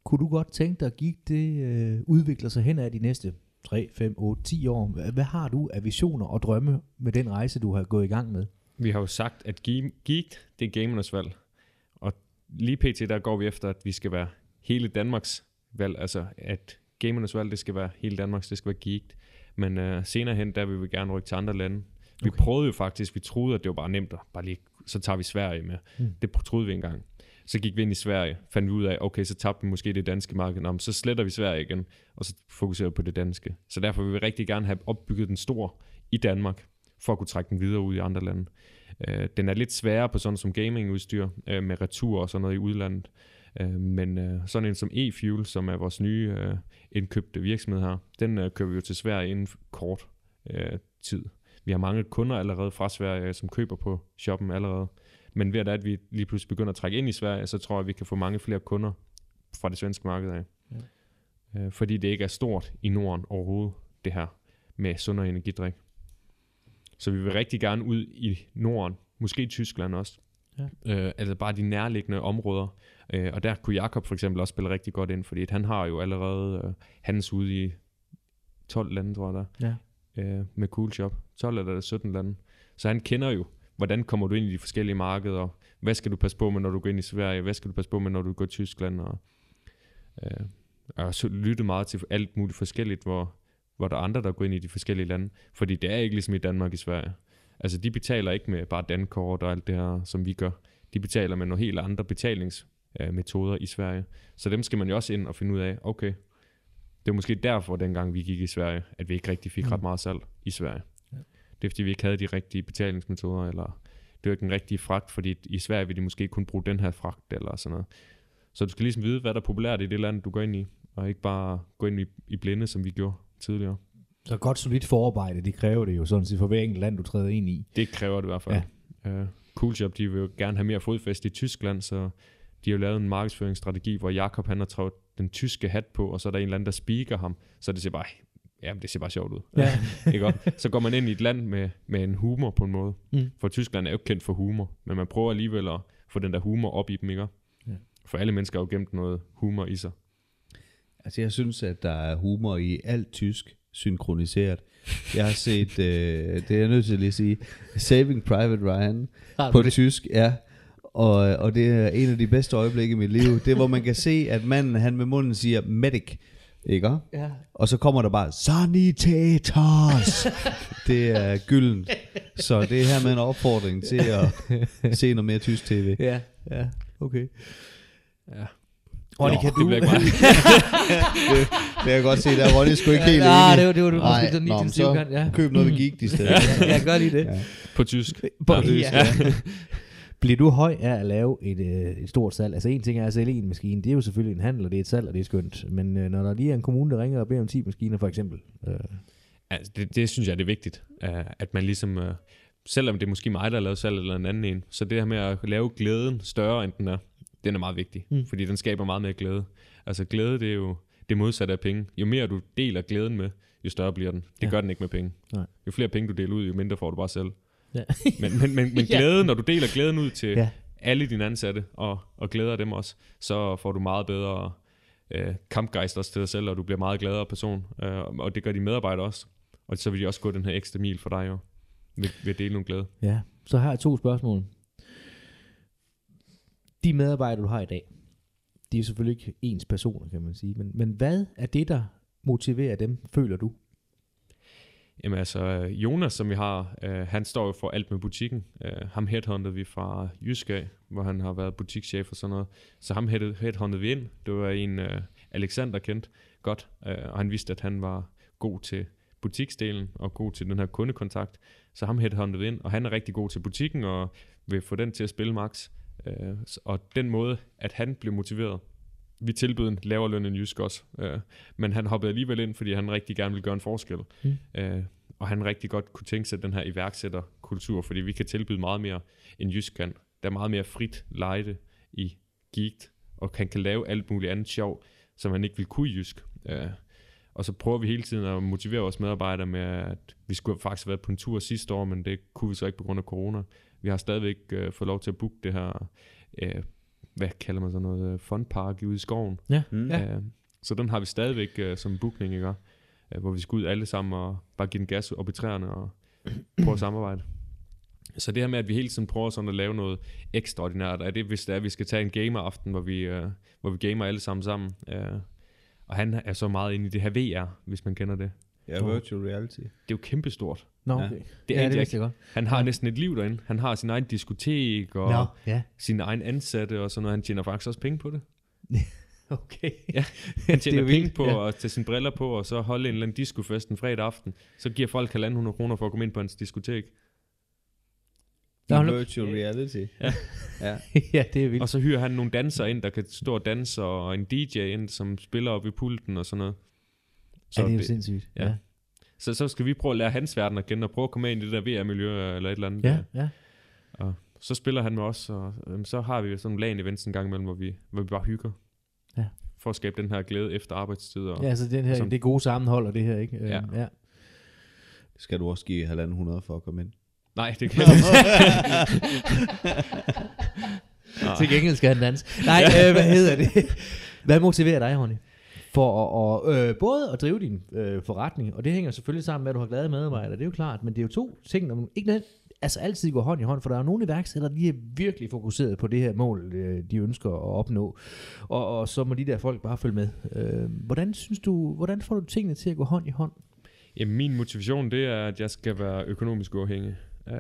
kunne du godt tænke dig, at gik det øh, udvikler sig hen ad de næste 3, 5, 8, 10 år? Hvad, hvad har du af visioner og drømme med den rejse, du har gået i gang med? Vi har jo sagt, at Geek, det er gamernes valg. Og lige pt. der går vi efter, at vi skal være hele Danmarks valg. Altså, at gamernes valg, det skal være hele Danmarks, det skal være Geek. Men uh, senere hen, der vil vi gerne rykke til andre lande. Vi okay. prøvede jo faktisk, vi troede, at det var bare nemt, at bare lige, så tager vi Sverige med. Mm. Det troede vi engang. Så gik vi ind i Sverige, fandt vi ud af, okay, så tabte vi måske det danske marked. Nå, så sletter vi Sverige igen, og så fokuserer vi på det danske. Så derfor vil vi rigtig gerne have opbygget den stor i Danmark, for at kunne trække den videre ud i andre lande. Uh, den er lidt sværere på sådan som gamingudstyr, uh, med retur og sådan noget i udlandet. Uh, men uh, sådan en som e-fuel, som er vores nye uh, indkøbte virksomhed her, den uh, kører vi jo til Sverige inden kort uh, tid. Vi har mange kunder allerede fra Sverige, som køber på shoppen allerede. Men ved at vi lige pludselig begynder at trække ind i Sverige, så tror jeg, at vi kan få mange flere kunder fra det svenske marked af. Ja. Uh, fordi det ikke er stort i Norden overhovedet, det her med sund og energidrik. Så vi vil rigtig gerne ud i Norden, måske i Tyskland også. Ja. Øh, altså bare de nærliggende områder. Øh, og der kunne Jakob for eksempel også spille rigtig godt ind, fordi at han har jo allerede øh, hans ude i 12 lande, tror jeg der, ja. øh, med Cool Shop. 12 eller 17 lande. Så han kender jo, hvordan kommer du ind i de forskellige markeder, hvad skal du passe på med, når du går ind i Sverige, hvad skal du passe på med, når du går til Tyskland, og, øh, og så lytte meget til alt muligt forskelligt, hvor, hvor der er andre, der går ind i de forskellige lande. Fordi det er ikke ligesom i Danmark i Sverige. Altså de betaler ikke med bare dankort og alt det her, som vi gør. De betaler med nogle helt andre betalingsmetoder i Sverige. Så dem skal man jo også ind og finde ud af, okay, det er måske derfor, dengang vi gik i Sverige, at vi ikke rigtig fik ret mm. meget salg i Sverige. Ja. Det er fordi, vi ikke havde de rigtige betalingsmetoder, eller det var ikke den rigtige fragt, fordi i Sverige vil de måske kun bruge den her fragt, eller sådan noget. Så du skal ligesom vide, hvad der er populært i det land, du går ind i, og ikke bare gå ind i, i blinde, som vi gjorde tidligere. Så godt solidt forarbejde, det kræver det jo sådan set for hver enkelt land, du træder ind i. Det kræver det i hvert fald. Ja. Uh, Coolshop, de vil jo gerne have mere fodfæste i Tyskland, så de har jo lavet en markedsføringsstrategi, hvor Jakob han har trådt den tyske hat på, og så er der en eller anden, der speaker ham, så det ser bare, jamen det ser bare sjovt ud. Ja. ikke godt? Så går man ind i et land med, med en humor på en måde. Mm. For Tyskland er jo kendt for humor, men man prøver alligevel at få den der humor op i dem, ikke? Ja. For alle mennesker har jo gemt noget humor i sig. Altså jeg synes, at der er humor i alt tysk synkroniseret. Jeg har set, øh, det er jeg nødt til at lige sige, Saving Private Ryan på tysk, ja. Og, og det er en af de bedste øjeblikke i mit liv. Det er, hvor man kan se, at manden, han med munden siger, medic, ikke? Ja. Og så kommer der bare, sanitators. det er gyldent. Så det er her med en opfordring til at se noget mere tysk tv. Ja, ja, okay. Ja. Ronny, Nå, kan Det du... bliver ikke det, det kan jeg godt se, der er Ronny sgu ikke helt Ja, enig. det var, det var, det var Nej, måske sådan lige til ja. Køb noget ved Geek i stedet. Ja, jeg godt lide det. Ja. På tysk. På, Ja. ja. Bliver du høj af at lave et, øh, et stort salg? Altså en ting er at sælge en maskine, det er jo selvfølgelig en handel, og det er et salg, og det er skønt. Men øh, når der lige er en kommune, der ringer og beder om 10 maskiner for eksempel, øh, Altså, det, det synes jeg, det er vigtigt, uh, at man ligesom, uh, selvom det er måske mig, der har lavet salg eller en anden en, så det her med at lave glæden større, end den er, den er meget vigtig, Mm. fordi den skaber meget mere glæde. Altså glæde, det er jo det modsatte af penge. Jo mere du deler glæden med, jo større bliver den. Det ja. gør den ikke med penge. Nej. Jo flere penge du deler ud, jo mindre får du bare selv. Ja. men, men, men, men Ja. glæden, når du deler glæden ud til Ja. ja. alle dine ansatte, og, og glæder dem også, så får du meget bedre øh, kampgejst også til dig selv, og du bliver meget gladere person. Øh, og det gør de medarbejdere også. Og så vil de også gå den her ekstra mil for dig jo, ved, ved at dele nogle glæde. ja. Så har jeg to spørgsmål. De medarbejdere, du har i dag, de er selvfølgelig ikke ens personer, kan man sige. Men, men hvad er det, der motiverer dem, føler du? Jamen altså, Jonas, som vi har, øh, han står jo for alt med butikken. Øh, ham headhuntede vi fra Jysk af, hvor han har været butikschef og sådan noget. Så ham head- headhuntede vi ind. Det var en, øh, Alexander kendt godt, øh, og han vidste, at han var god til butiksdelen og god til den her kundekontakt. Så ham headhuntede vi ind, og han er rigtig god til butikken og vil få den til at spille max. Øh, og den måde, at han blev motiveret, vi tilbød en lavere løn end Jysk også, øh, men han hoppede alligevel ind, fordi han rigtig gerne ville gøre en forskel. Mm. Øh, og han rigtig godt kunne tænke sig den her iværksætterkultur, fordi vi kan tilbyde meget mere end Jysk kan. Der er meget mere frit lejde i Geekt, og han kan lave alt muligt andet sjov, som han ikke vil kunne i Jysk. Øh, og så prøver vi hele tiden at motivere vores medarbejdere med, at vi skulle faktisk have været på en tur sidste år, men det kunne vi så ikke på grund af corona. Vi har stadigvæk øh, fået lov til at booke det her, øh, hvad kalder man sådan noget, øh, fundpark ude i skoven. Ja. Mm. Ja. Ja. så den har vi stadigvæk øh, som bookning, ikke? Øh, hvor vi skal ud alle sammen og bare give den gas op i træerne og prøve at samarbejde. Så det her med, at vi hele tiden prøver sådan at lave noget ekstraordinært, er det, hvis det er, at vi skal tage en gamer-aften, hvor vi, øh, hvor vi gamer alle sammen sammen. Øh, og han er så meget inde i det her VR, hvis man kender det. Ja, virtual reality. Det er jo kæmpestort. Nå, Ja. okay. Det ja, det jeg vidste jeg godt. Han har Ja. næsten et liv derinde. Han har sin egen diskotek og Nå, ja. sin egen ansatte og sådan noget. Han tjener faktisk også penge på det. Okay. Ja, det Han er tjener penge vildt, på ja. at tage sine briller på, og så holde en eller anden discofest en fredag aften. Så giver folk 1.500 kroner for at komme ind på hans diskotek. Hold nu- virtual reality. Ja. ja. ja, det er vildt. Og så hyrer han nogle dansere ind, der kan stå og danse, og en DJ ind, som spiller op i pulten og sådan noget. Så ja, det er jo det- sindssygt. ja. Ja, så, så skal vi prøve at lære hans verden at kende, og prøve at komme ind i det der VR-miljø eller et eller andet. ja. der. ja. Og så spiller han med os, og øhm, så har vi sådan nogle LAN events en gang imellem, hvor vi, hvor vi bare hygger. Ja. For at skabe den her glæde efter arbejdstid. Og, Ja, altså den her, Som- det gode sammenhold og det her, ikke? Ja. Øhm, ja. Skal du også give 1.500 for at komme ind? Nej, det kan jeg ikke. Til gengæld skal han danse. Nej, øh, hvad hedder det? Hvad motiverer dig, Ronny? For at, øh, både at drive din øh, forretning, og det hænger selvfølgelig sammen med, at du har glade medarbejdere, det er jo klart, men det er jo to ting, der ikke nød- altså altid går hånd i hånd, for der er nogle iværksættere, de er virkelig fokuseret på det her mål, øh, de ønsker at opnå, og, og så må de der folk bare følge med. Øh, hvordan synes du, hvordan får du tingene til at gå hånd i hånd? Jamen, min motivation, det er, at jeg skal være økonomisk uafhængig. Uh,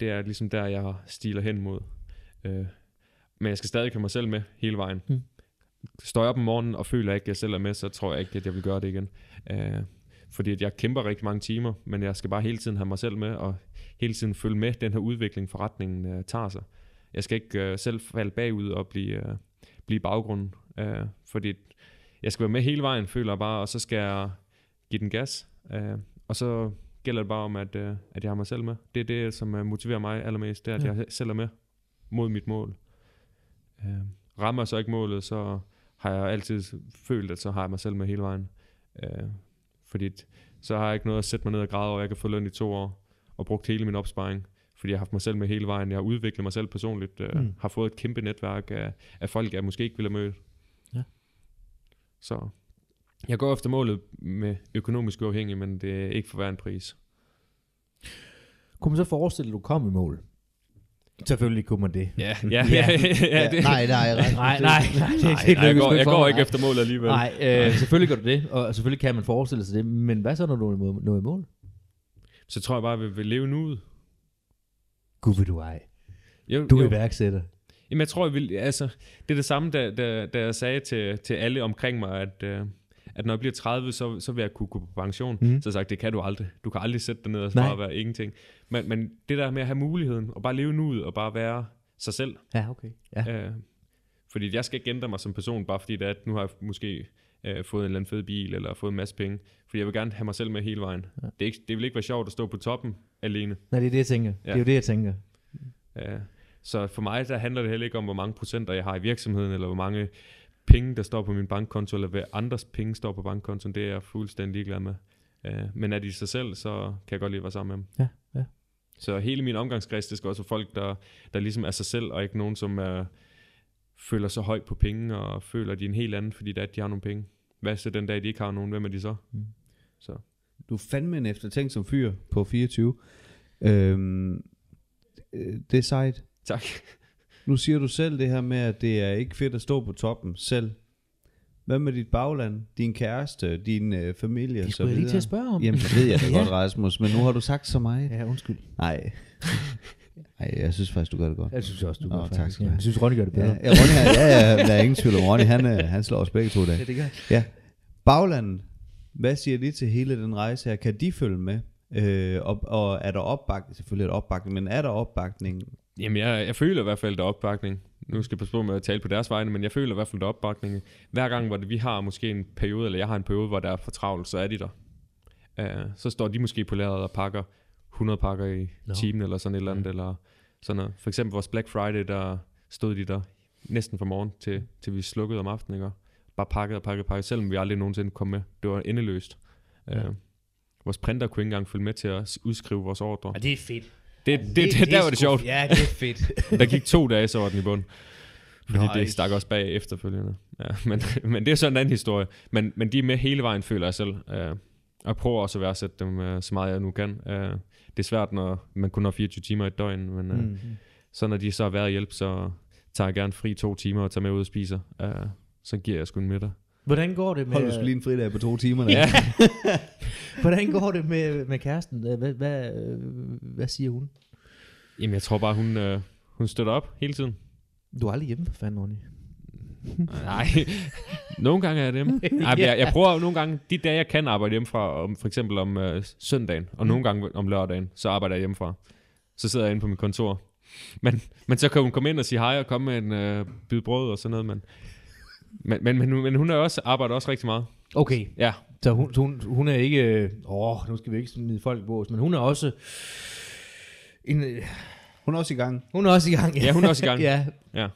det er ligesom der, jeg stiler hen mod. Uh, men jeg skal stadig have mig selv med hele vejen. Mm. Står jeg op om morgenen og føler ikke, at jeg selv er med, så tror jeg ikke, at jeg vil gøre det igen. Uh, fordi at jeg kæmper rigtig mange timer, men jeg skal bare hele tiden have mig selv med, og hele tiden følge med den her udvikling, forretningen uh, tager sig. Jeg skal ikke uh, selv falde bagud og blive, uh, blive baggrunden, uh, fordi jeg skal være med hele vejen, føler jeg bare, og så skal jeg give den gas. Uh, og så gælder det bare om, at, uh, at jeg har mig selv med. Det er det, som uh, motiverer mig allermest, det er, at Ja. jeg selv er med mod mit mål. Uh, rammer så ikke målet, så har jeg altid følt, at så har jeg mig selv med hele vejen. Uh, fordi så har jeg ikke noget at sætte mig ned og græde over, jeg kan få løn i to år, og brugt hele min opsparing, fordi jeg har haft mig selv med hele vejen. Jeg har udviklet mig selv personligt, Mm. mm. har fået et kæmpe netværk af, af folk, jeg måske ikke ville have mødt. Ja. Så jeg går efter målet med økonomisk uafhængig, men det er ikke for hver en pris. Kunne man så forestille, at du kom i mål? Selvfølgelig kunne man det. Ja, ja, ja, ja, det, Nej, nej, nej. Nej, nej, nej, det, Nej, det nej, jeg går, jeg går ikke efter målet alligevel. Nej, øh, selvfølgelig gør du det, og selvfølgelig kan man forestille sig det, men hvad så, når du er nået i mål? Så tror jeg bare, at vi vil leve nu ud. Gud vil du ej. Jo, Du er jo. iværksætter. Jamen, jeg tror, jeg vil, altså, det er det samme, da, da, da jeg sagde til, til alle omkring mig, at, øh, at når jeg bliver 30, så, så vil jeg kunne gå på pension. Mm. Så jeg sagt, det kan du aldrig. Du kan aldrig sætte dig ned og bare være ingenting. Men, men det der med at have muligheden, og bare leve nuet, og bare være sig selv. Ja, okay. Ja. Øh, fordi jeg skal ikke ændre mig som person, bare fordi det er, at nu har jeg måske øh, fået en eller anden fed bil, eller fået en masse penge. Fordi jeg vil gerne have mig selv med hele vejen. Ja. Det, er ikke, det vil ikke være sjovt at stå på toppen alene. Nej, det er det, jeg tænker. Ja. Det er Ja. jo det, jeg tænker. Øh, så for mig, der handler det heller ikke om, hvor mange procenter jeg har i virksomheden, eller hvor mange penge, der står på min bankkonto, eller hvad andres penge står på bankkontoen. Det er jeg fuldstændig ligeglad med. Øh, men er de sig selv, så kan jeg godt lide at være sammen med dem. Ja, ja. Så hele min omgangskreds, det skal også være folk, der, der ligesom er sig selv, og ikke nogen, som er, føler sig højt på penge, og føler, at de er en helt anden, fordi det er, at de har nogle penge. Hvad så den dag, de ikke har nogen? Hvem er de så? Mm. Så. Du fandme en eftertænkt som fyr på 24. Øhm, øh, det er sejt. Tak. Nu siger du selv det her med, at det er ikke fedt at stå på toppen selv. Hvad med dit bagland, din kæreste, din øh, familie Det skulle jeg lige til at spørge om. Jamen, det ved jeg da Ja. godt, Rasmus, men nu har du sagt så meget. Ja, undskyld. Nej. Nej, jeg synes faktisk, du gør det godt. Jeg synes også, du gør tak faktisk. skal du Ja. Jeg synes, Ronny gør det bedre. Ja, ja, Ronny, han- ja, ja, der er ingen tvivl om Ronny, han, øh, han slår os begge to i dag. Ja, det gør Ja. Baglandet, hvad siger de til hele den rejse her? Kan de følge med? Øh, og, og er der opbakning? Selvfølgelig er der opbakning, men er der opbakning? Jamen, jeg, jeg føler i hvert fald, der er opbakning. Nu skal jeg passe på med at tale på deres vegne, men jeg føler i hvert fald, der er opbakning. Hver gang, hvor det, vi har måske en periode, eller jeg har en periode, hvor der er for travlt, så er de der. Uh, så står de måske på lageret og pakker 100 pakker i no. timen, eller sådan et eller andet. Eller sådan noget. For eksempel vores Black Friday, der stod de der næsten fra morgen, til, til vi slukkede om aftenen. Ikke? Bare pakket og pakket og pakket, selvom vi aldrig nogensinde kom med. Det var endeløst. Uh, Ja. Vores printer kunne ikke engang følge med til at udskrive vores ordre. Ja, det er fedt. Det, det, det, det, der var det sjovt. Ja, det er fedt. Der gik to dage, så var den i bund. Fordi Nice. det stak også bag efterfølgende. Ja, men, men det er så en anden historie. Men, men de er med hele vejen, føler jeg selv. Uh, og jeg prøver også at værdsætte dem uh, så meget jeg nu kan. Uh, det er svært, når man kun har 24 timer i et døgn. Men uh, mm. så når de så har været hjælp, så tager jeg gerne fri to timer og tager med ud og spiser. Uh, så giver jeg sgu en middag. Hvordan går det med, Hold du lige en fridag på to timer. Der. Ja. hvordan går det med, med kæresten? Øh, Hvad, hvad, øh, hvad siger hun? Jamen, jeg tror bare, hun, uh, hun støtter op hele tiden. Du er aldrig hjemme, for fanden, Ronny. Nej, nogle gange er jeg hjemme. Ej, jeg, jeg prøver nogle gange, de dage jeg kan arbejde hjemmefra, om, for eksempel om øh, søndagen, og nogle gange om lørdagen, så arbejder jeg hjemmefra. Så sidder jeg inde på mit kontor. Men, men så kan hun komme ind og sige hej og komme med en øh, bid brød og sådan noget. Men, men, men, men, hun- men hun er også, arbejder også rigtig meget. Okay, Ja, så hun, hun, hun er ikke... øh, Åh, nu skal vi ikke smide folk i bås, men hun er også... En, øh, Hun er også i gang. hun er også i gang. Ja, hun er også i gang. ja. Ja.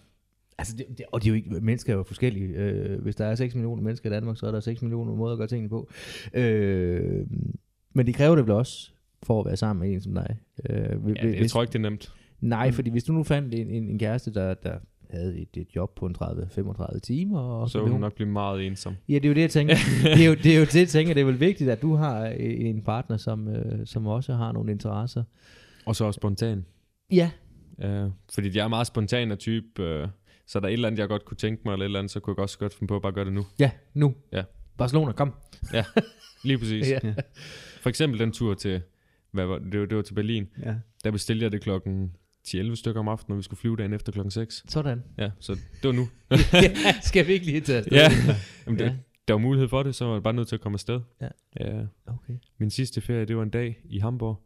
Altså, det, det, og de er jo ikke, mennesker er jo forskellige. Øh, hvis der er 6 millioner mennesker i Danmark, så er der 6 millioner måder at gøre tingene på. Øh, men det kræver det vel også, for at være sammen med en som dig. Øh, ja hvis, det, jeg tror ikke, det er nemt. Nej, fordi hvis du nu fandt en, en, en kæreste, der, der havde et, et job på en 30-35 timer, og Så ville vil hun nok blive meget ensom. Ja, det er jo det, jeg tænker. det, er jo, det er jo det, jeg tænker. Det er vel vigtigt, at du har en partner, som, øh, som også har nogle interesser. Og så også spontan. Ja. Øh, fordi jeg er meget spontan af type, øh, så er der et eller andet, jeg godt kunne tænke mig, eller et eller andet, så kunne jeg også godt finde på at bare gøre det nu. Ja, nu. Ja. Barcelona, kom. Lige præcis. Ja. For eksempel den tur til, hvad var, det, var, det var til Berlin. Ja. Der bestilte jeg det klokken 10-11 stykker om aftenen, og vi skulle flyve dagen efter klokken 6. Sådan. Ja, så det var nu. ja, skal vi ikke lige tage afsted? Ja, Jamen, det, Ja. der var mulighed for det, så var jeg bare nødt til at komme afsted. Ja. ja. Okay. Min sidste ferie, det var en dag i Hamburg.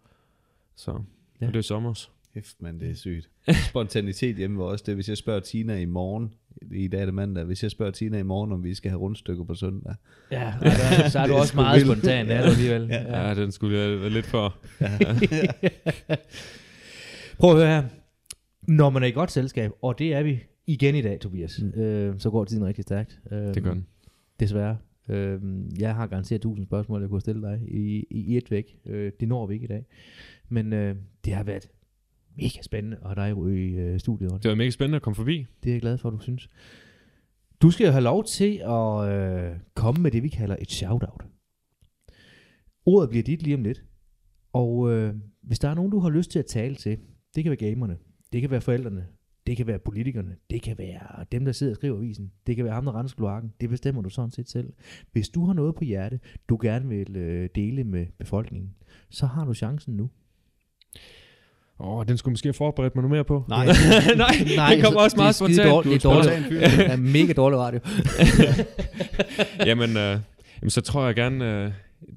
Så Ja. ja. det var sommers. Hæft, man, det er sygt. Spontanitet hjemme var også det. Hvis jeg spørger Tina i morgen, i dag er det mandag, hvis jeg spørger Tina i morgen, om vi skal have rundstykker på søndag. Ja, og der, så er du Det er også meget vildt. spontan, ja. er du alligevel. Ja, ja den skulle jeg være lidt for. Prøv at høre her. Når man er i godt selskab, og det er vi igen i dag, Tobias, mm. øh, så går tiden rigtig stærkt. Øh, Det gør den. Desværre. Øh, jeg har garanteret tusind spørgsmål, jeg kunne stille dig i, i et væk. Øh, det når vi ikke i dag. Men øh, det har været mega spændende at have dig i øh, studiet. Det var mega spændende at komme forbi. Det er jeg glad for, at du synes. Du skal jo have lov til at øh, komme med det, vi kalder et shout-out. Ordet bliver dit lige om lidt. Og øh, hvis der er nogen, du har lyst til at tale til, det kan være gamerne, det kan være forældrene, det kan være politikerne, det kan være dem, der sidder og skriver avisen, det kan være ham, der render kloakken, det bestemmer du sådan set selv. Hvis du har noget på hjerte, du gerne vil øh, dele med befolkningen, så har du chancen nu. Åh, den skulle måske have forberedt mig noget mere på. Nej. Nej, Nej det kommer også meget det er spontant. dårligt. Det er dårligt. Det er mega dårlig radio. jamen, øh, jamen, så tror jeg gerne... Øh,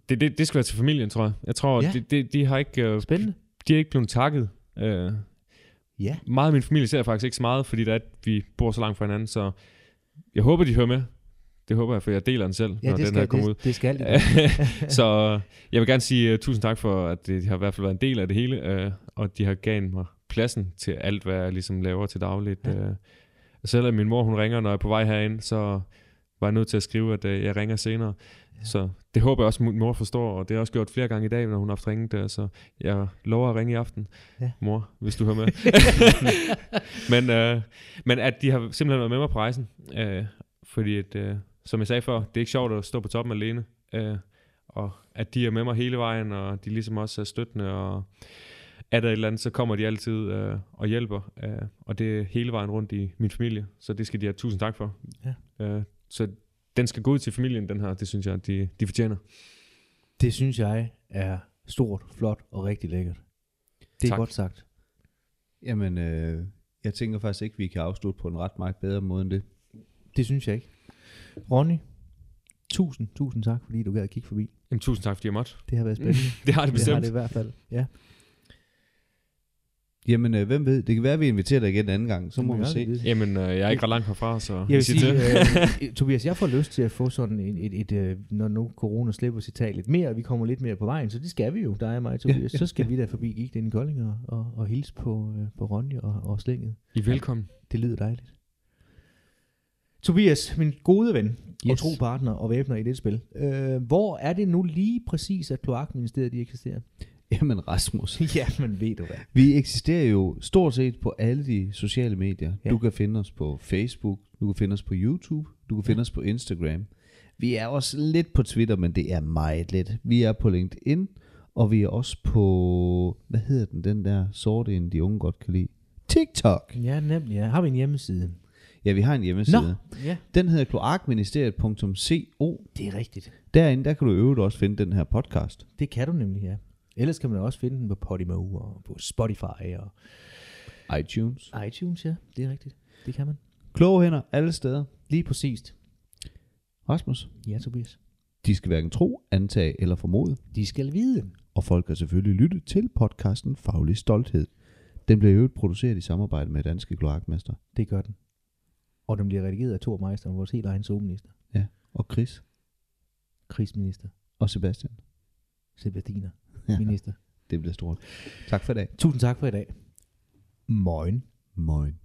det, det, det skal være til familien, tror jeg. Jeg tror, Ja. ja. de, de, de, har ikke, øh, Spændende. de er ikke blevet takket. Øh, Ja. meget af min familie ser jeg faktisk ikke så meget, fordi der er, at vi bor så langt fra hinanden, så jeg håber, de hører med. Det håber jeg, for jeg deler den selv, Ja, når det den her skal, kommer ud. det, det skal de. så jeg vil gerne sige uh, tusind tak for, at de har i hvert fald været en del af det hele, uh, og de har gavet mig pladsen til alt, hvad jeg ligesom laver til dagligt. Ja. Uh, selvom min mor hun ringer, når jeg er på vej herind, så var jeg nødt til at skrive, at uh, jeg ringer senere. Så det håber jeg også, min mor forstår, og det har jeg også gjort flere gange i dag, når hun har haft ringet der, så jeg lover at ringe i aften, Ja. mor, hvis du hører med. men, uh, men at de har simpelthen været med mig på rejsen, uh, fordi at, uh, som jeg sagde før, det er ikke sjovt at stå på toppen alene. Uh, og at de er med mig hele vejen, og de ligesom også er støttende, og er der et eller andet, så kommer de altid øh, og hjælper, øh, og det er hele vejen rundt i min familie, så det skal de have tusind tak for. Ja. Øh, så den skal gå ud til familien, den her, det synes jeg, de, de fortjener. Det synes jeg er stort, flot og rigtig lækkert. Det er Tak. godt sagt. Jamen, øh, jeg tænker faktisk ikke, vi kan afslutte på en ret meget bedre måde end det. Det synes jeg ikke. Ronny, tusind, tusind tak, fordi du gad at kigge forbi. Jamen, tusind tak, fordi jeg måtte. Det har været spændende. Det har det det har bestemt. det i hvert fald. Ja. Jamen, øh, hvem ved? Det kan være, at vi inviterer dig igen en anden gang. Så må vi Ja, se. det- Jamen, øh, jeg er ikke ret langt herfra, så Jeg vil sig sige, til. øh, Tobias, jeg får lyst til at få sådan et, et, et, et når nu corona slipper sit tag lidt mere, og vi kommer lidt mere på vejen, så det skal vi jo, dig og mig, Tobias. Så skal vi da forbi gik den i Kolding og, og, og hilse på, øh, på Ronny og, og Slinget. I er velkommen. Det lyder dejligt. Tobias, min gode ven yes. og tro partner og væbner i det spil. Øh, hvor er det nu lige præcis, at kloakministeriet de eksisterer? Jamen, Rasmus. ja, men ved du hvad. Vi eksisterer jo stort set på alle de sociale medier. Ja. Ja. Du kan finde os på Facebook, du kan finde os på YouTube, du kan finde os på Instagram. Vi er også lidt på Twitter, men det er meget lidt. Vi er på LinkedIn, og vi er også på, hvad hedder den, den der sorte en, de unge godt kan lide? TikTok. Ja, nemlig. Ja. Har vi en hjemmeside? Ja, vi har en hjemmeside. Nå, ja. Den hedder kloakministeriet.co. Det er rigtigt. Derinde, der kan du øvrigt også finde den her podcast. Det kan du nemlig, ja. Ellers kan man også finde den på Podimo og på Spotify og iTunes. iTunes, ja. Det er rigtigt. Det kan man. Kloge hænder alle steder. Lige præcist. Rasmus, Ja, Tobias. de skal hverken tro, antage eller formode. De skal vide. Og folk kan selvfølgelig lytte til podcasten Faglig Stolthed. Den bliver øvrigt produceret i samarbejde med Danske Kloakmester. Det gør den. Og den bliver redigeret af Thor Meister, vores helt egen zoomminister. Ja, og Chris Krigsminister. og Sebastian. Sebastianer. Ja, Minister. det bliver stort. Tak for i dag. Tusind tak for i dag. Moin. Moin.